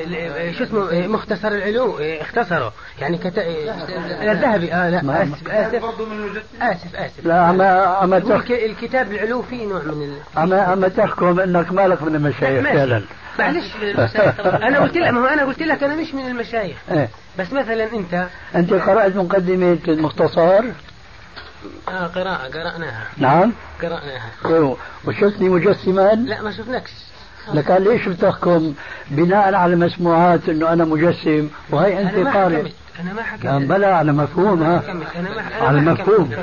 ال- شو اسمه؟ مختصر العلوم اختصره يعني كت... الذهبي آه لا آسف آسف؟ آسف آسف. لا هو تخ... الك- الكتاب العلو فيه نوع من ال... عم عم تحكم أنك مالك من المشايخ ماشي. فعلا. معلش. أنا قلت لك ما هو أنا قلت لك أنا مش من المشايخ. إيه. بس مثلا انت أنت قرأت مقدمة المختصر؟ آه قراءة قرأناها. نعم. قرأناها. أيوه. وشفتني مجسما؟ لا ما شفناكش. لكن ليش بتحكم؟ بناء على مسموعات إنه أنا مجسم وهي أنت قارئ. حكمت أنا ما حكمت. نعم بلا على مفهوم ها. حكمت. أنا ما أنا على. حكمت.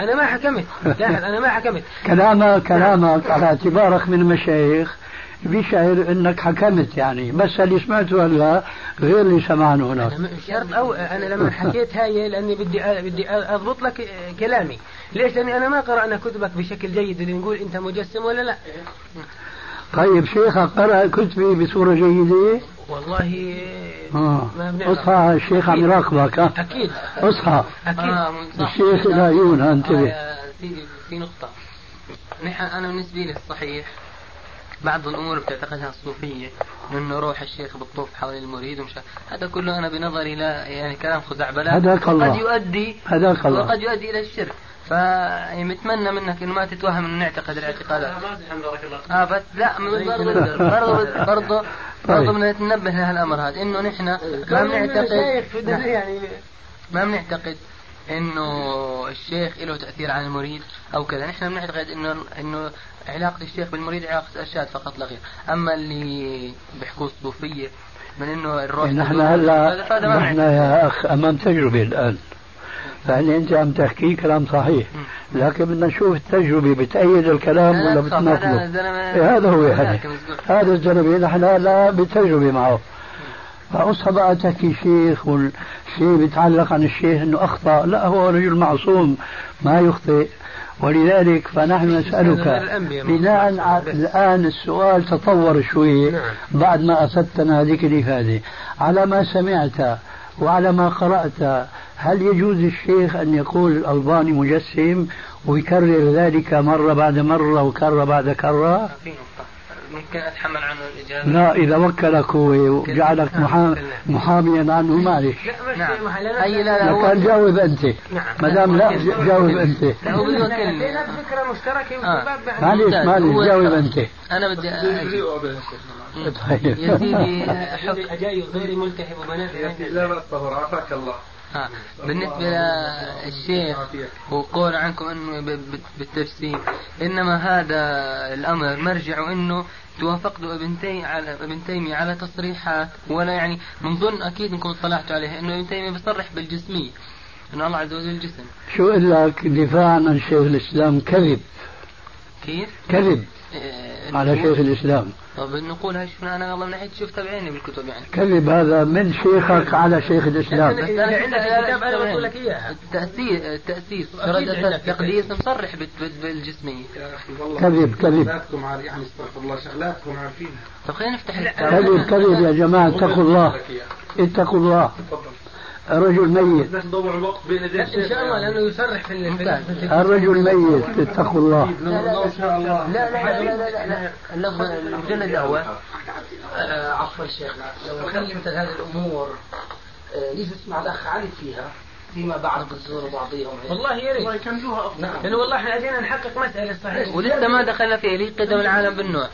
أنا ما حكمت. لاحظ أنا ما حكمت. كلامك كلامك على اعتبارك من المشايخ بيشعر إنك حكمت يعني. بس اللي سمعته هلا غير اللي سمعناه هناك. أنا م- شرط أو أنا لما حكيت هاي لأني بدي أ- بدي أضبط لك آه، كلامي. ليش؟ لأني أنا ما قرانا كتبك بشكل جيد اللي نقول أنت مجسم ولا لا. طيب شيخك قرأ كتبي بصورة جيدة؟ والله آه. ما بنعرف. أصحى الشيخ عم يراقبك ها؟ أكيد. أصحى. أكيد. آه صح. الشيخ العيون ها انتبه. آه، سيدي في نقطة. نحن أنا بالنسبة لي الصحيح بعض الأمور بتعتقدها الصوفية إنه روح الشيخ بالطوف حول المريد ومش هذا كله أنا بنظري لا يعني كلام خزعبلات. هداك الله. قد يؤدي هداك الله. وقد يؤدي إلى الشرك. فمتمنى منك إنه ما تتوهم إنه نعتقد الاعتقادات. بارك الله آه بس لا برضه برضه برضه برضه بدنا نتنبه لهالامر هذا إنه نحن ما بنعتقد يعني. ما بنعتقد إنه الشيخ له تأثير على المريد أو كذا. نحن بنعتقد انه إنه علاقة الشيخ بالمريد علاقة ارشاد فقط لا غير. أما اللي بيحكوا الصوفيه من إنه الروح نحن هلا نحن. يا أخ أمام تجربة الآن. فهل أنت عم تحكي كلام صحيح. لكن بدنا نشوف التجربة بتأيد الكلام لا، لا ولا بتناقضه الزلمة إيه هذا هو يعني. هذا الزلمة نحن لا بتجربة معه. فأصحى بقى تحكي شيخ والشيء بيتعلق عن الشيخ إنه أخطأ. لا هو رجل معصوم ما يخطئ. ولذلك فنحن نسألك بناء الآن السؤال تطور شوي نعم. بعد ما أفدتنا هذه. الإفادة على ما سمعت وعلى ما قرأت هل يجوز الشيخ أن يقول الألباني مجسم ويكرر ذلك مرة بعد مرة وكرة بعد كرة؟ ممكن أتحمل عنه الإجابة؟ لا إذا وكلك هو وجعلك محا- محاميا عنه معلش نعم. أي لا لا لكن جاوب أنت. نعم. ما دام لا جاوب أنت. لا هو بده يوكلني فكره مشتركه معلش. معلش جاوب أنت. أنا بدي طيب. يا سيدي حك... جاي غير ملتحي وبنات لا بأس عافاك الله. آه. بالنسبة للشيخ وقول عنكم إنه بالتفسير إنما هذا الأمر مرجع إنه توافقتوا ابن تيمية على ابن تيمية على تصريحات ولا يعني من أكيد إنكم اطلعتوا عليها إنه ابن تيمية بيصرح بالجسمية إنه الله عز وجل جسم شو أقول لك دفاعا عن شيخ الإسلام كذب كيف؟ كذب إيه، على شيخ الإسلام. طب نقول هاي شوف أنا والله من ناحية شفتها بعيني بالكتب يعني. كذب هذا من شيخك على شيخ الإسلام. بس إذا أنا عندك كتاب لا- بقول لك إياها. التأسيس التأسيس أكيد فرد عندك أساس تقديس مصرح بال- بال- بالجسمية يا أخي والله. كذب كذب. يعني استغفر الله شغلاتكم عارفين طب خلينا نفتح كذب كذب يا جماعة اتقوا الله. اتقوا الله. تفضل. الرجل ميت. الوقت بين يدي إن شاء الله لأنه يصرح في. في الرجل ميت اتقوا الله. إن شاء الله. لا لا لا لا لا لا المجلد الأول آه، عفوا شيخنا لو نخلي مثل هذه الأمور آه، يجلس مع الأخ علي فيها فيما بعد بتزوروا بعضيهم. والله يا ريت. والله يكملوها أفضل. نعم. لأنه والله إحنا جينا نحقق مسألة صحيح ولسه ما دخلنا فيها اللي هي قدم العالم بالنوع.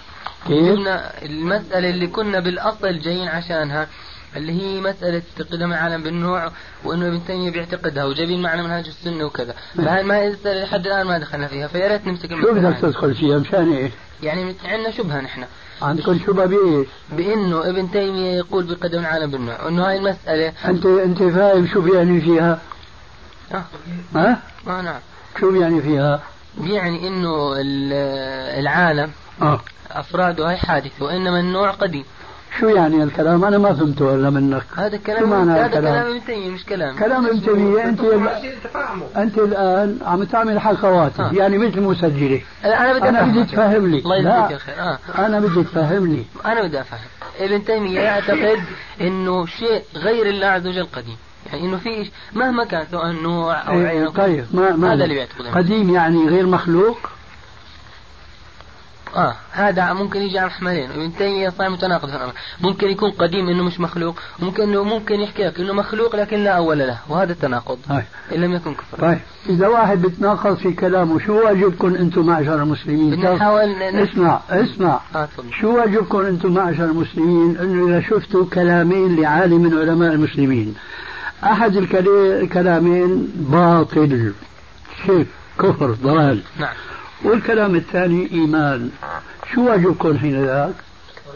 كيف؟ جبنا المسألة اللي كنا بالأصل جايين عشانها. اللي هي مسألة قدم العالم بالنوع وإنه ابن تيمية بيعتقدها وجايبين معنا منهج السنة وكذا فهاي ما المسألة لحد الآن ما دخلنا فيها فيا ريت نمسك شو المسألة بدك. تدخل فيها مشان إيه؟ يعني عندنا شبهة نحن عندكم شبهة بإيش؟ بإنه ابن تيمية يقول بقدم العالم بالنوع وإنه هاي المسألة أنت أنت فاهم شو بيعني فيها؟ آه ها؟ ما نعم شو بيعني فيها؟ يعني إنه ال- العالم آه أفراده هاي حادثة وإنما النوع قديم شو يعني الكلام؟ أنا ما فهمته ولا منك. هذا كلام هذا الكلام؟ كلام ابن تيميه مش كلام. كلام ابن تيمية أنت تفهموا أنت الآن عم تعمل حلقات آه. يعني مثل مسجله أنا بدي أنا بدي تفهم لي الله يجزيك لا. الخير آه. أنا بدي تفهم لي أنا بدي أفهم. ابن تيمية يعتقد إنه شيء غير الله عز وجل قديم. يعني إنه في مهما كان سواء نوع أو عين إيه أو طيب ما ما هذا اللي بيعتقد قديم يعني غير مخلوق؟ آه هذا ممكن يجي على محملين ابن تيميه صار متناقض في الأمر. ممكن يكون قديم إنه مش مخلوق وممكن إنه ممكن يحكي لك إنه مخلوق لكن لا أول له وهذا التناقض. طيب. إن لم يكن كفر. طيب. اذا واحد بتناقض في كلامه شو واجبكم أنتم معشر المسلمين؟ نحاول اسمع اسمع. تفضل. شو واجبكم أنتم معشر المسلمين؟ إنه إذا شفتوا كلامين لعالم من علماء المسلمين. أحد الكلامين باطل. شرك كفر ضلال. نعم. والكلام الثاني إيمان. شو واجبكم حين ذاك؟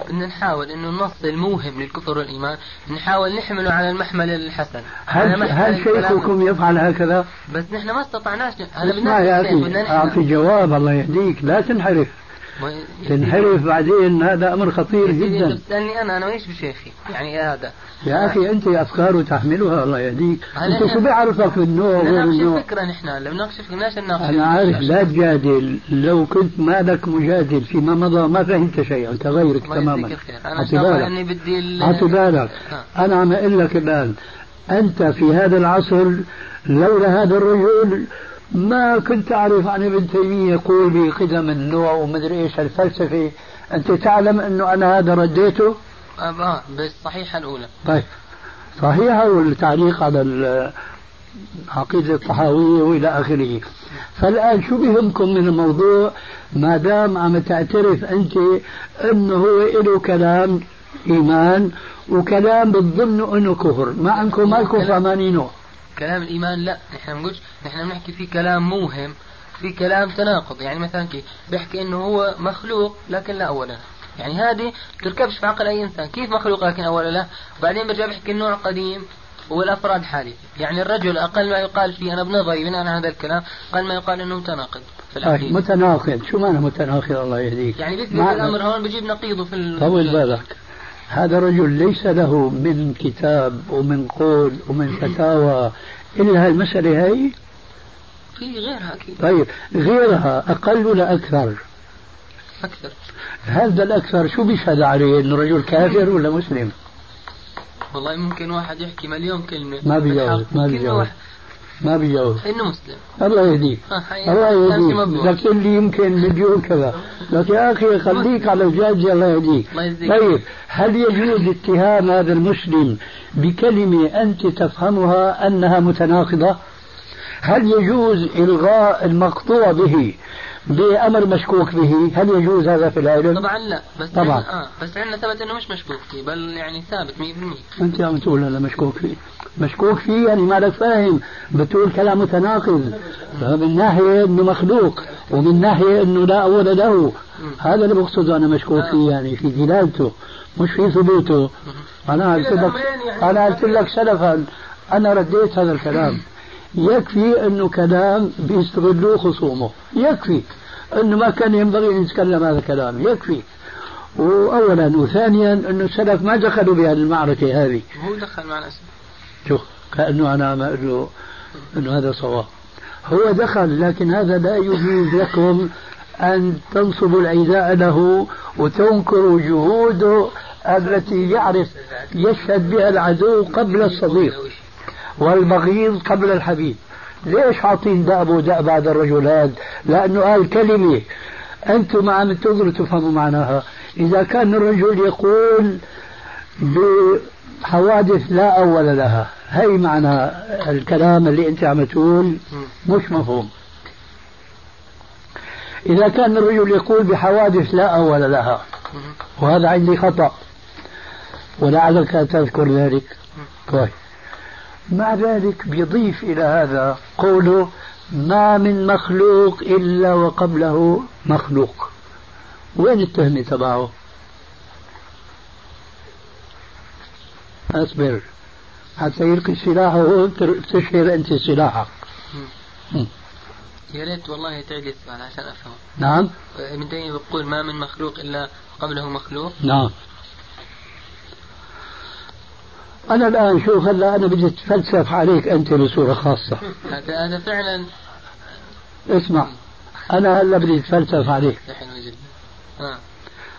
بدنا نحاول إنه النص الموهم للكفر والإيمان نحاول نحمله على المحمل الحسن. هل هل شيخكم يفعل هكذا؟ بس نحن ما استطعناش. هذا يا بدنا بدنا أعطي نحن جواب الله يهديك. لا تنحرف. تنحرف بعدين هذا أمر خطير جدا. بتسالني أنا أنا ماليش بشيخي؟ يعني هذا يا أخي أنت افكار تحملها الله يهديك. أنت شو بيعرفك النوع غير النوع الفكرة نحن هلا بنناقش بدناش نناقش أنا عارف لا تجادل. لو كنت مالك مجادل فيما مضى ما فهمت شيئا كغيرك الله تماما. الخير. أنا بالك. بدي اعطي بالك. آه. أنا عم أقول لك الآن أنت في هذا العصر لولا هذا الرجل ما كنت أعرف عن ابن تيمية يقول بقدم النوع ومدري إيش الفلسفة. أنت تعلم أنه أنا هذا رديته؟ آه آه، بالصحيحة الأولى. طيب. صحيح والتعليق على ال- عقيدة الطحاوية وإلى آخره. فالآن شو بهمكم من الموضوع؟ ما دام عم تعترف أنت أنه هو له كلام إيمان وكلام بتظنوا أنه كفر. ما عندكم مالكم فهمانينه كلام الإيمان لا. نحن بنقولش نحن بنحكي في كلام موهم في كلام تناقض. يعني مثلا كيف بيحكي إنه هو مخلوق لكن لا أول له. يعني هذه تركبش في عقل أي إنسان. كيف مخلوق لكن أول له؟ وبعدين برجع بيحكي النوع قديم والأفراد حادثه يعني الرجل أقل ما يقال فيه أنا بنظري بناء على هذا الكلام أقل ما يقال إنه متناقض في العقيده متناقض. شو معنى متناقض الله يهديك؟ يعني بيثبت الامر هون بجيب نقيضه في طول بالك. هذا الرجل ليس له من كتاب ومن قول ومن فتاوى إلا هالمسألة هي في غيرها أكيد. طيب غيرها أقل ولا أكثر؟ أكثر. هذا الأكثر شو بيشهد عليه إنه رجل كافر ولا مسلم؟ والله ممكن واحد يحكي مليون كلمة. ما بيجاوب ما بيجاوب. ما بيجاوب إنه مسلم. الله يهديك. آه، الله يهديك. لكن لي يمكن مليون كذا. لكن يا أخي خليك على الجاج الله يهديك. طيب هل يجوز اتهام هذا المسلم بكلمة أنت تفهمها أنها متناقضة؟ هل يجوز إلغاء المقطوع به؟ بأمر مشكوك به هل يجوز هذا في العلم؟ طبعا لا بس طبعا. آه بس عندنا ثبت إنه مش مشكوك فيه بل يعني ثابت 100% أنت عم تقول هذا مشكوك فيه. مشكوك فيه يعني ما لك فاهم. بتقول كلام متناقض. من ناحية إنه مخلوق ومن ناحية إنه لا أول له. هذا اللي بقصده أنا مشكوك فيه آه. يعني في دلالته مش في ثبوته. أنا قلت لك أنا قلت لك سلفا. أنا رديت هذا الكلام. يكفي انه كلام بيستغلوه خصومه. يكفي انه ما كان ينبغي أن يتكلم هذا الكلام. يكفي. واولا وثانيا انه السلف ما دخلوا بهذه المعركة هذه. هو دخل مع الأسف. شوف كأنه أنا ما انه أنه هذا صواب. هو دخل لكن هذا لا يجوز لكم أن تنصبوا العداء له وتنكروا جهوده التي يعرف يشهد بها العدو قبل الصديق. والبغيض قبل الحبيب. ليش حاطين دأب ودأب هذا الرجل هذا؟ لأنه قال كلمة. أنتم عم تقدروا تفهموا معناها. إذا كان الرجل يقول بحوادث لا أول لها. هي معنى الكلام اللي أنت عم تقول مش مفهوم. إذا كان الرجل يقول بحوادث لا أول لها. وهذا عندي خطأ. ولعلك تذكر ذلك. كويس مع ذلك بيضيف إلى هذا قوله ما من مخلوق إلا وقبله مخلوق. وين التهمة تبعه أصبر. حتى يلقي سلاحه تشهر أنت سلاحك. يا ريت والله السؤال عشان أفهم نعم. ابن تيمية بيقول ما من مخلوق إلا قبله مخلوق. نعم. أنا الآن شوف هلا أنا بدي أتفلسف عليك أنت بصورة خاصة. هذا هذا فعلا اسمع. أنا هلأ بدي أتفلسف عليك. آه.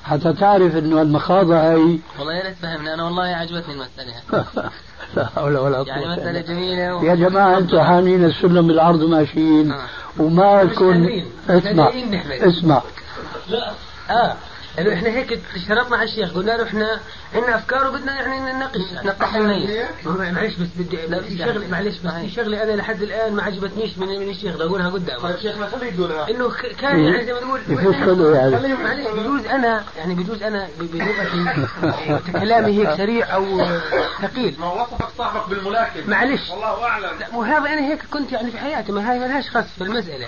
حتى تعرف إنه المخاضة هي والله يا ريت فهمني أنا والله عجبتني المسألة. لا حول ولا قوة يعني مسألة جميلة و... يا جماعة أنتم حاملين السلم بالعرض وماشيين. آه. وما كن اسمع. اسمع. لا. آه. إنه إحنا هيك شرطنا على الشيخ. قلنا له إحنا عندنا افكار وبدنا يعني نناقش نطرح الميت معلش بس بدي لا في شغله معلش بس في شغلة أنا لحد الآن ما عجبتنيش من من الشيخ بدي أقولها قدام طيب شيخنا خليه يقولها. إنه كان يعني زي ما تقول يعني. معلش بجوز أنا يعني بجوز أنا بلغتي كلامي هيك سريع أو ثقيل. ما وصفك صاحبك بالملاكم معلش. والله أعلم. لا وهذا أنا هيك كنت يعني في حياتي ما هاي ما لهاش خص في المسألة.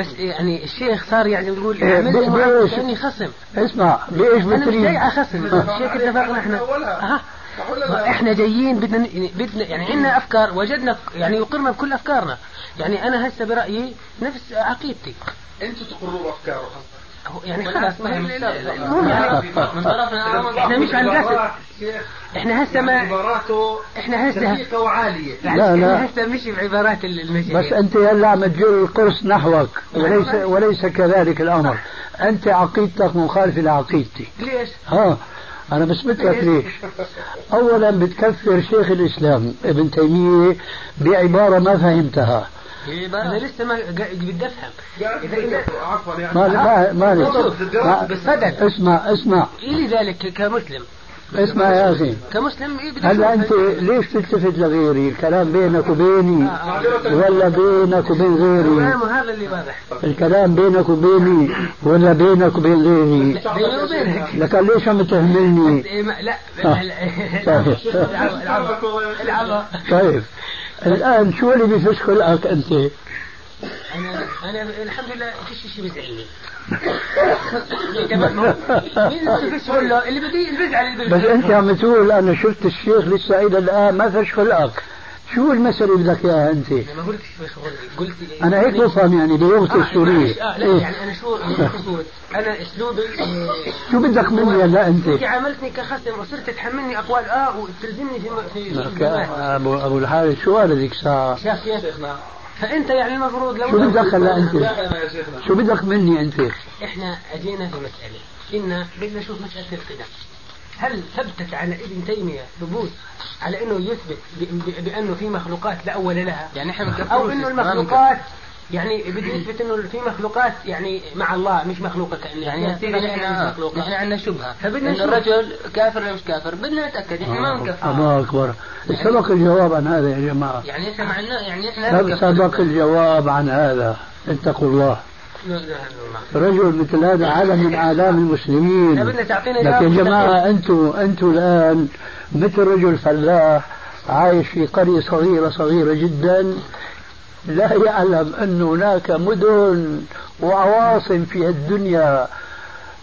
بس يعني الشيخ صار يعني بيقول عملني خصم. اسمع بايش أنا مش جاي على خصم الشيخ اتفقنا إحنا. أه. إحنا جايين بدنا بدنا يعني عندنا أفكار وجدنا يعني يقرنا بكل أفكارنا. يعني أنا هسه برأيي نفس عقيدتي. أنتوا تقروا بافكاره يعني خلاص ما هي المهم يعني من طرفنا إحنا مش عن قصد إحنا هسه ما إحنا هسه وعالية. يعني لا لا. هسه مش بعبارات المشي بس أنت هلأ عم تجر القرص نحوك. وليس وليس كذلك الأمر. أنت عقيدتك مخالفه لعقيدتي. ليش؟ ها. أنا بثبت لك ليش؟ أولا بتكفر شيخ الإسلام ابن تيمية بعبارة ما فهمتها. أنا لسه ما بدي أفهم. إذا عفوا يعني. ما ما ما بس بدل. اسمع اسمع. إلي ذلك كمسلم. اسمع يا أخي كمسلم إيه هلا أنت ليش تلتفت لغيري؟ الكلام بينك وبيني ولا بينك وبين غيري؟ الكلام هذا اللي واضح الكلام بينك وبيني ولا بينك وبين غيري؟ بيني وبينك لكن ليش عم تهملني؟ إيه لا آه. طيب. طيب الآن شو اللي بيفش خلقك أنت؟ أنا أنا الحمد لله فيش شيء بيزعلني اللي بدي بس انت عم تقول أنا شفت الشيخ لسه إلى الآن ما فش خلقك شو المسألة اللي بدك إياها أنت؟ أنا ما خلقي قلت أنا هيك بفهم يعني بلغتي السورية آه لا إيه؟ يعني أنا شو المقصود اسلوبي آه، شو بدك مني هلا أنت؟ أنت عاملتني كخصم وصرت تحملني أقوال آه وتلزمني في في. ابو أبو الحارث شو قال هذيك الساعة؟ شاف كيف فأنت يعني المفروض لو شو بدك هلا أنت؟ شو بدك مني أنت؟ إحنا أجينا في مسألة. إن بدنا نشوف مسألة القدم. هل ثبتت على ابن تيمية ثبوت على إنه يثبت ب- ب- بأنه في مخلوقات لا أول لها؟ يعني إحنا أو إنه المخلوقات يعني بده يثبت إنه في مخلوقات يعني مع الله مش مخلوقه كأن يعني يعني يعني إحنا نحن عندنا شبهة. فبدنا نشوف. الرجل كافر ولا مش كافر؟ بدنا نتأكد إحنا ما بنكفر الله أكبر. سبق الجواب عن هذا يا جماعة. يعني إحنا معنا يعني إحنا سبق- الجواب عن هذا. اتقوا الله. لا اله الا الله رجل مثل هذا علم من اعلام المسلمين. تعطينا لكن يا جماعة أنتم أنتم الآن مثل رجل فلاح عايش في قرية صغيره صغيرة جدا. لا يعلم أن هناك مدن وعواصم في الدنيا.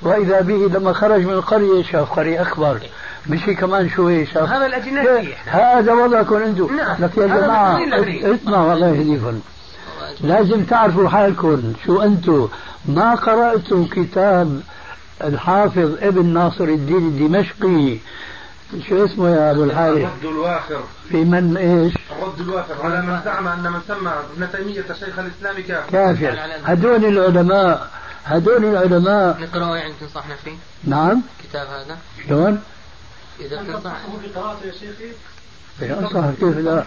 وإذا به لما خرج من القرية شاف قرية أكبر. مشي كمان شوي شاف. هذا الأجنبي. هذا وضعكم أنتم. نعم. لك يا الأغنياء. اسمعوا الله يهديكم لازم تعرفوا حالكم. شو أنتم؟ ما قرأتوا كتاب الحافظ ابن ناصر الدين الدمشقي؟ شو اسمه يا أبو الحارث؟ الرد الواخر. في من إيش؟ الرد الواخر. على من زعم أن من سمى ابن تيمية شيخ الإسلام كافر. كافر. هدول العلماء هدول العلماء. نقراه يعني تنصحنا فيه. نعم. الكتاب هذا. شلون؟ إذا بتنصح في قراءته يا شيخي؟ في أنصح كيف لا؟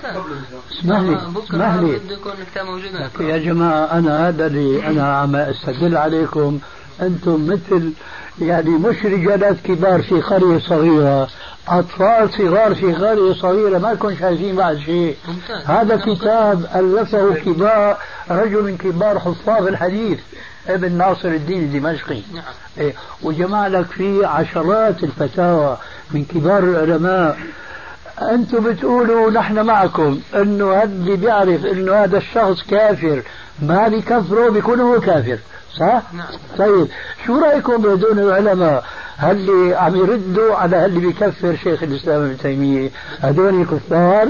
اسمح لي اسمح لي. بده يكون الكتاب موجود لك يا جماعة أنا هذا اللي أنا عم أستدل عليكم. أنتم مثل يعني مش رجالات كبار في قرية صغيرة. أطفال صغار في قرية صغيرة ما لكم شايفين بعد شيء. هذا كتاب ألفه كبار رجل من كبار حفاظ الحديث ابن ناصر الدين الدمشقي. نعم. إيه، وجمع لك فيه عشرات الفتاوى من كبار العلماء. أنتم بتقولوا نحن معكم إنه اللي بيعرف إنه هذا الشخص كافر. ما بيكفره بيكون هو كافر. صح؟ نعم. طيب. شو رأيكم بهدول العلماء؟ اللي عم يردوا على اللي بيكفر شيخ الإسلام ابن تيمية؟ هدول كفار؟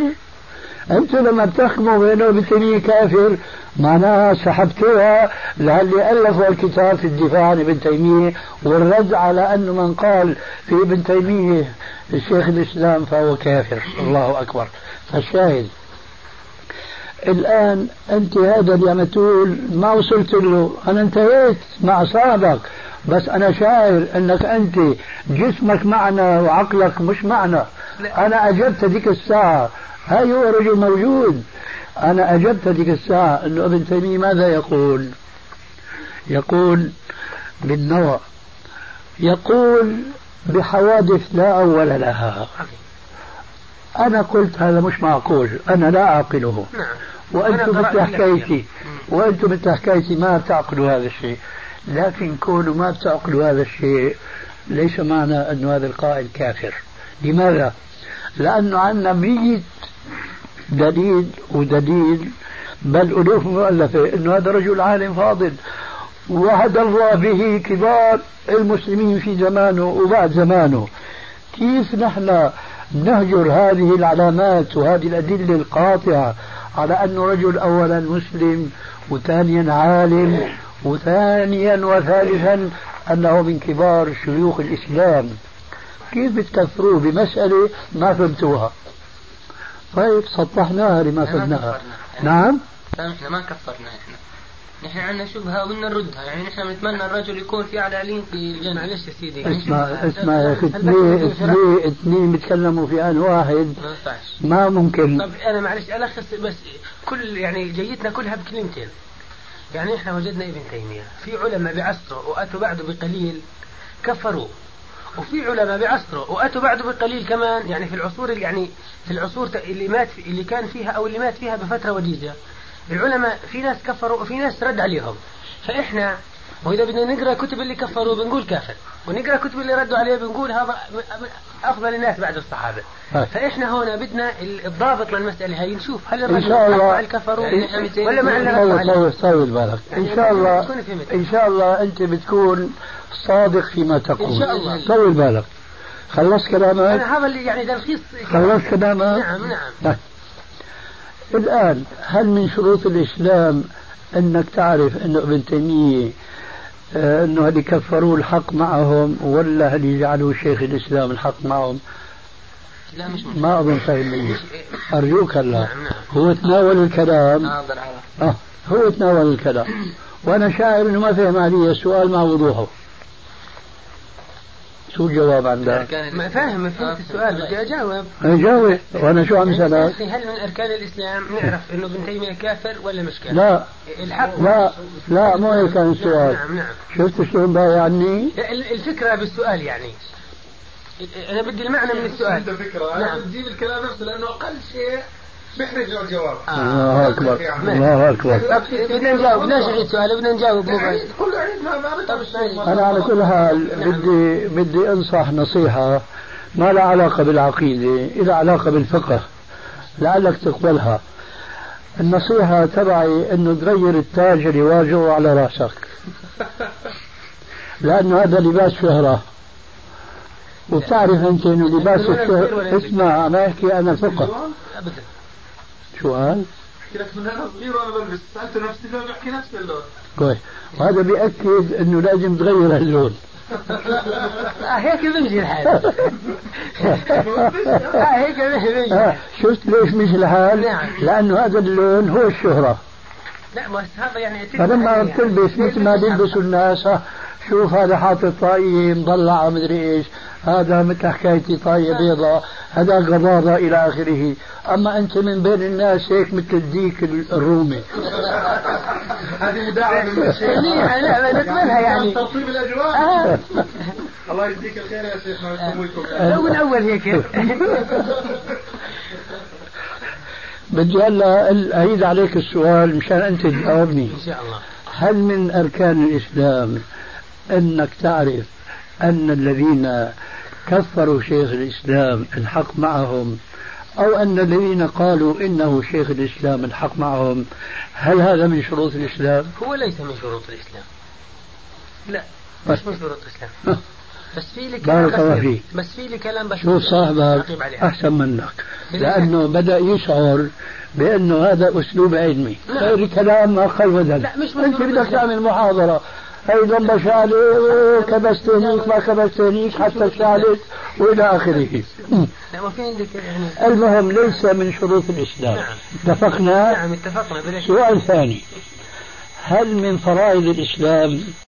أنتم لما بتحكموا بأنه ابن تيمية كافر معناها سحبتوها للي ألفوا الكتاب في الدفاع عن ابن تيمية والرد على انه من قال في ابن تيمية شيخ الإسلام فهو كافر. الله أكبر. فالشاهد الآن أنت هذا تقول ما وصلت له. أنا انتهيت مع صاحبك بس أنا شاعر إنك أنت جسمك معنا وعقلك مش معنا. أنا أجبت هذيك الساعة. هاي هو رجل موجود أنا أجبت هذيك الساعة. إنه ابن تيمية ماذا يقول؟ يقول بالنوى. يقول بحوادث لا أول لها. أنا قلت هذا مش معقول. أنا لا أعقله. نعم. وأنتم مثل حكايتي وأنتم مثل حكايتي ما بتعقلوا هذا الشيء. لكن كونوا ما بتعقلوا هذا الشيء ليس معنى أن هذا القائل كافر. لماذا؟ لأنه عندنا مية دليل ودليل بل ألوف مؤلفة أنه هذا رجل عالم فاضل. وعد الله به كبار المسلمين في زمانه وبعد زمانه. كيف نحن نهجر هذه العلامات وهذه الأدلة القاطعة على أنه رجل أولا مسلم وثانيا عالم وثانيا وثالثا أنه من كبار شيوخ الإسلام. كيف بتكفروه بمسألة ما فهمتوها؟ طيب سطحناها لما فهمناها. نعم؟ إحنا ما كفرنا إحنا. نحن عندنا شبهة وبدنا نردها. يعني نحن بنتمنى الرجل يكون في على في الجنة. معلش يا سيدي. اسمع اسمع يا أخي اثنين اثنين بيتكلموا في آن واحد. ما ممكن. طب أنا معلش الخص بس كل يعني جيتنا كلها بكلمتين. يعني إحنا وجدنا ابن تيمية. في علماء بعصره وأتوا بعده بقليل كفروا. وفي علماء بعصره وأتوا بعده بقليل كمان. يعني في العصور اللي يعني في العصور اللي مات في اللي كان فيها أو اللي مات فيها بفترة وجيزه العلماء في ناس كفروا وفي ناس رد عليهم. فإحنا وإذا بدنا نقرأ كتب اللي كفروا بنقول كافر. ونقرأ كتب اللي ردوا عليه بنقول هذا أفضل الناس بعد الصحابة. هاي. فإحنا هنا بدنا الضابط للمسألة هي نشوف هل الرجل شاء الله مع الكفروا ولا مع اللي طول بالك إن يعني شاء الله. إن شاء الله أنت بتكون صادق فيما تقول. إن شاء الله. طول بالك خلصت كلامك؟ أنا هذا اللي يعني تلخيص خلصت كلامك؟ نعم نعم. طيب. الآن هل من شروط الإسلام أنك تعرف أنه ابن تيمية آه، أنه اللي كفروا الحق معهم ولا هل يجعلوا شيخ الإسلام الحق معهم؟ لا مش مشكلة. ما أظن فاهمني أرجوك هلا نعم نعم. هو تناول الكلام. آه هو تناول الكلام. وأنا شاعر أنه ما فهم علي السؤال مع وضوحه. شو الجواب عندك؟ ما فاهم فهمت السؤال. بدي اجاوب أنا جاوب. وأنا شو عم يعني؟ سألتني هل من أركان الإسلام نعرف أنه ابن تيمية كافر ولا مش كافر؟ لا. الحق لا. لا مو هيك كان السؤال. نعم نعم. شفت شلون بايعني؟ ال- الفكرة بالسؤال يعني. أنا بدي المعنى من السؤال. أنت فكرة. أنا نعم. بتجيب الكلام نفسه لأنه أقل شيء بيحرج له الجواب الله أكبر. الله أكبر. بدنا نجاوب بدنا نعيد سؤال بدنا نجاوب مو عيد عيد ما. أنا على كل حال بدي بدي أنصح نصيحة. ما لها علاقة بالعقيدة لها علاقة بالفقه. لعلك تقبلها. النصيحة تبعي إنه تغير التاج اللي واجهه على رأسك. لأنه هذا لباس شهرة. وبتعرف أنت إنه لباس الشهرة اسمع أنا أحكي أنا فقه. قال؟ أحكي لك من أنا صغير وأنا بلبس. سألت نفسي فبحكي نفس اللون كويس. وهذا بيأكد إنه لازم تغير اللون آه هيك بيمشي الحال. آه هيك بيمشي آه شفت ليش مش الحال؟ نعم. لأنه هذا اللون هو الشهرة. لا بس هذا يعني فلما بتلبس مثل ما بيلبسوا الناس شوف هذا حاطط طاقية مضلعة مدري إيش. هذا مثل حكايتي طاقية بيضاء؟ هذا غضاضة إلى آخره. أما أنت من بين الناس هيك مثل الديك الرومي. هذه الشيخ. منيحة لا نقبلها يعني. ترطيب الأجواء. آه. الله يجزيك الخير يا شيخنا ويسويكم لو من اول هيك. بدي هلا أعيد عليك السؤال مشان أنت تجاوبني. إن شاء الله. هل من أركان الإسلام أنك تعرف أن الذين كفروا شيخ الإسلام الحق معهم أو أن الذين قالوا إنه شيخ الإسلام الحق معهم هل هذا من شروط الإسلام؟ هو ليس من شروط الإسلام لا مش من شروط الإسلام بس في كلام بارك الله. فيك. بس في لي كلام بسيط شوف صاحبك. أحسن منك لأنه بدأ يشعر بأنه هذا أسلوب علمي نعم. غير كلام ما خل ودل لا، مش من أنت شروط بدك الإسلام. تعمل محاضرة هي ضم شالي كبست هنيك ما كبست هنيك حتى شالت وإلى آخره. المهم ليس من شروط الإسلام. نعم. اتفقنا. نعم اتفقنا سؤال ثاني. هل من فرائض الإسلام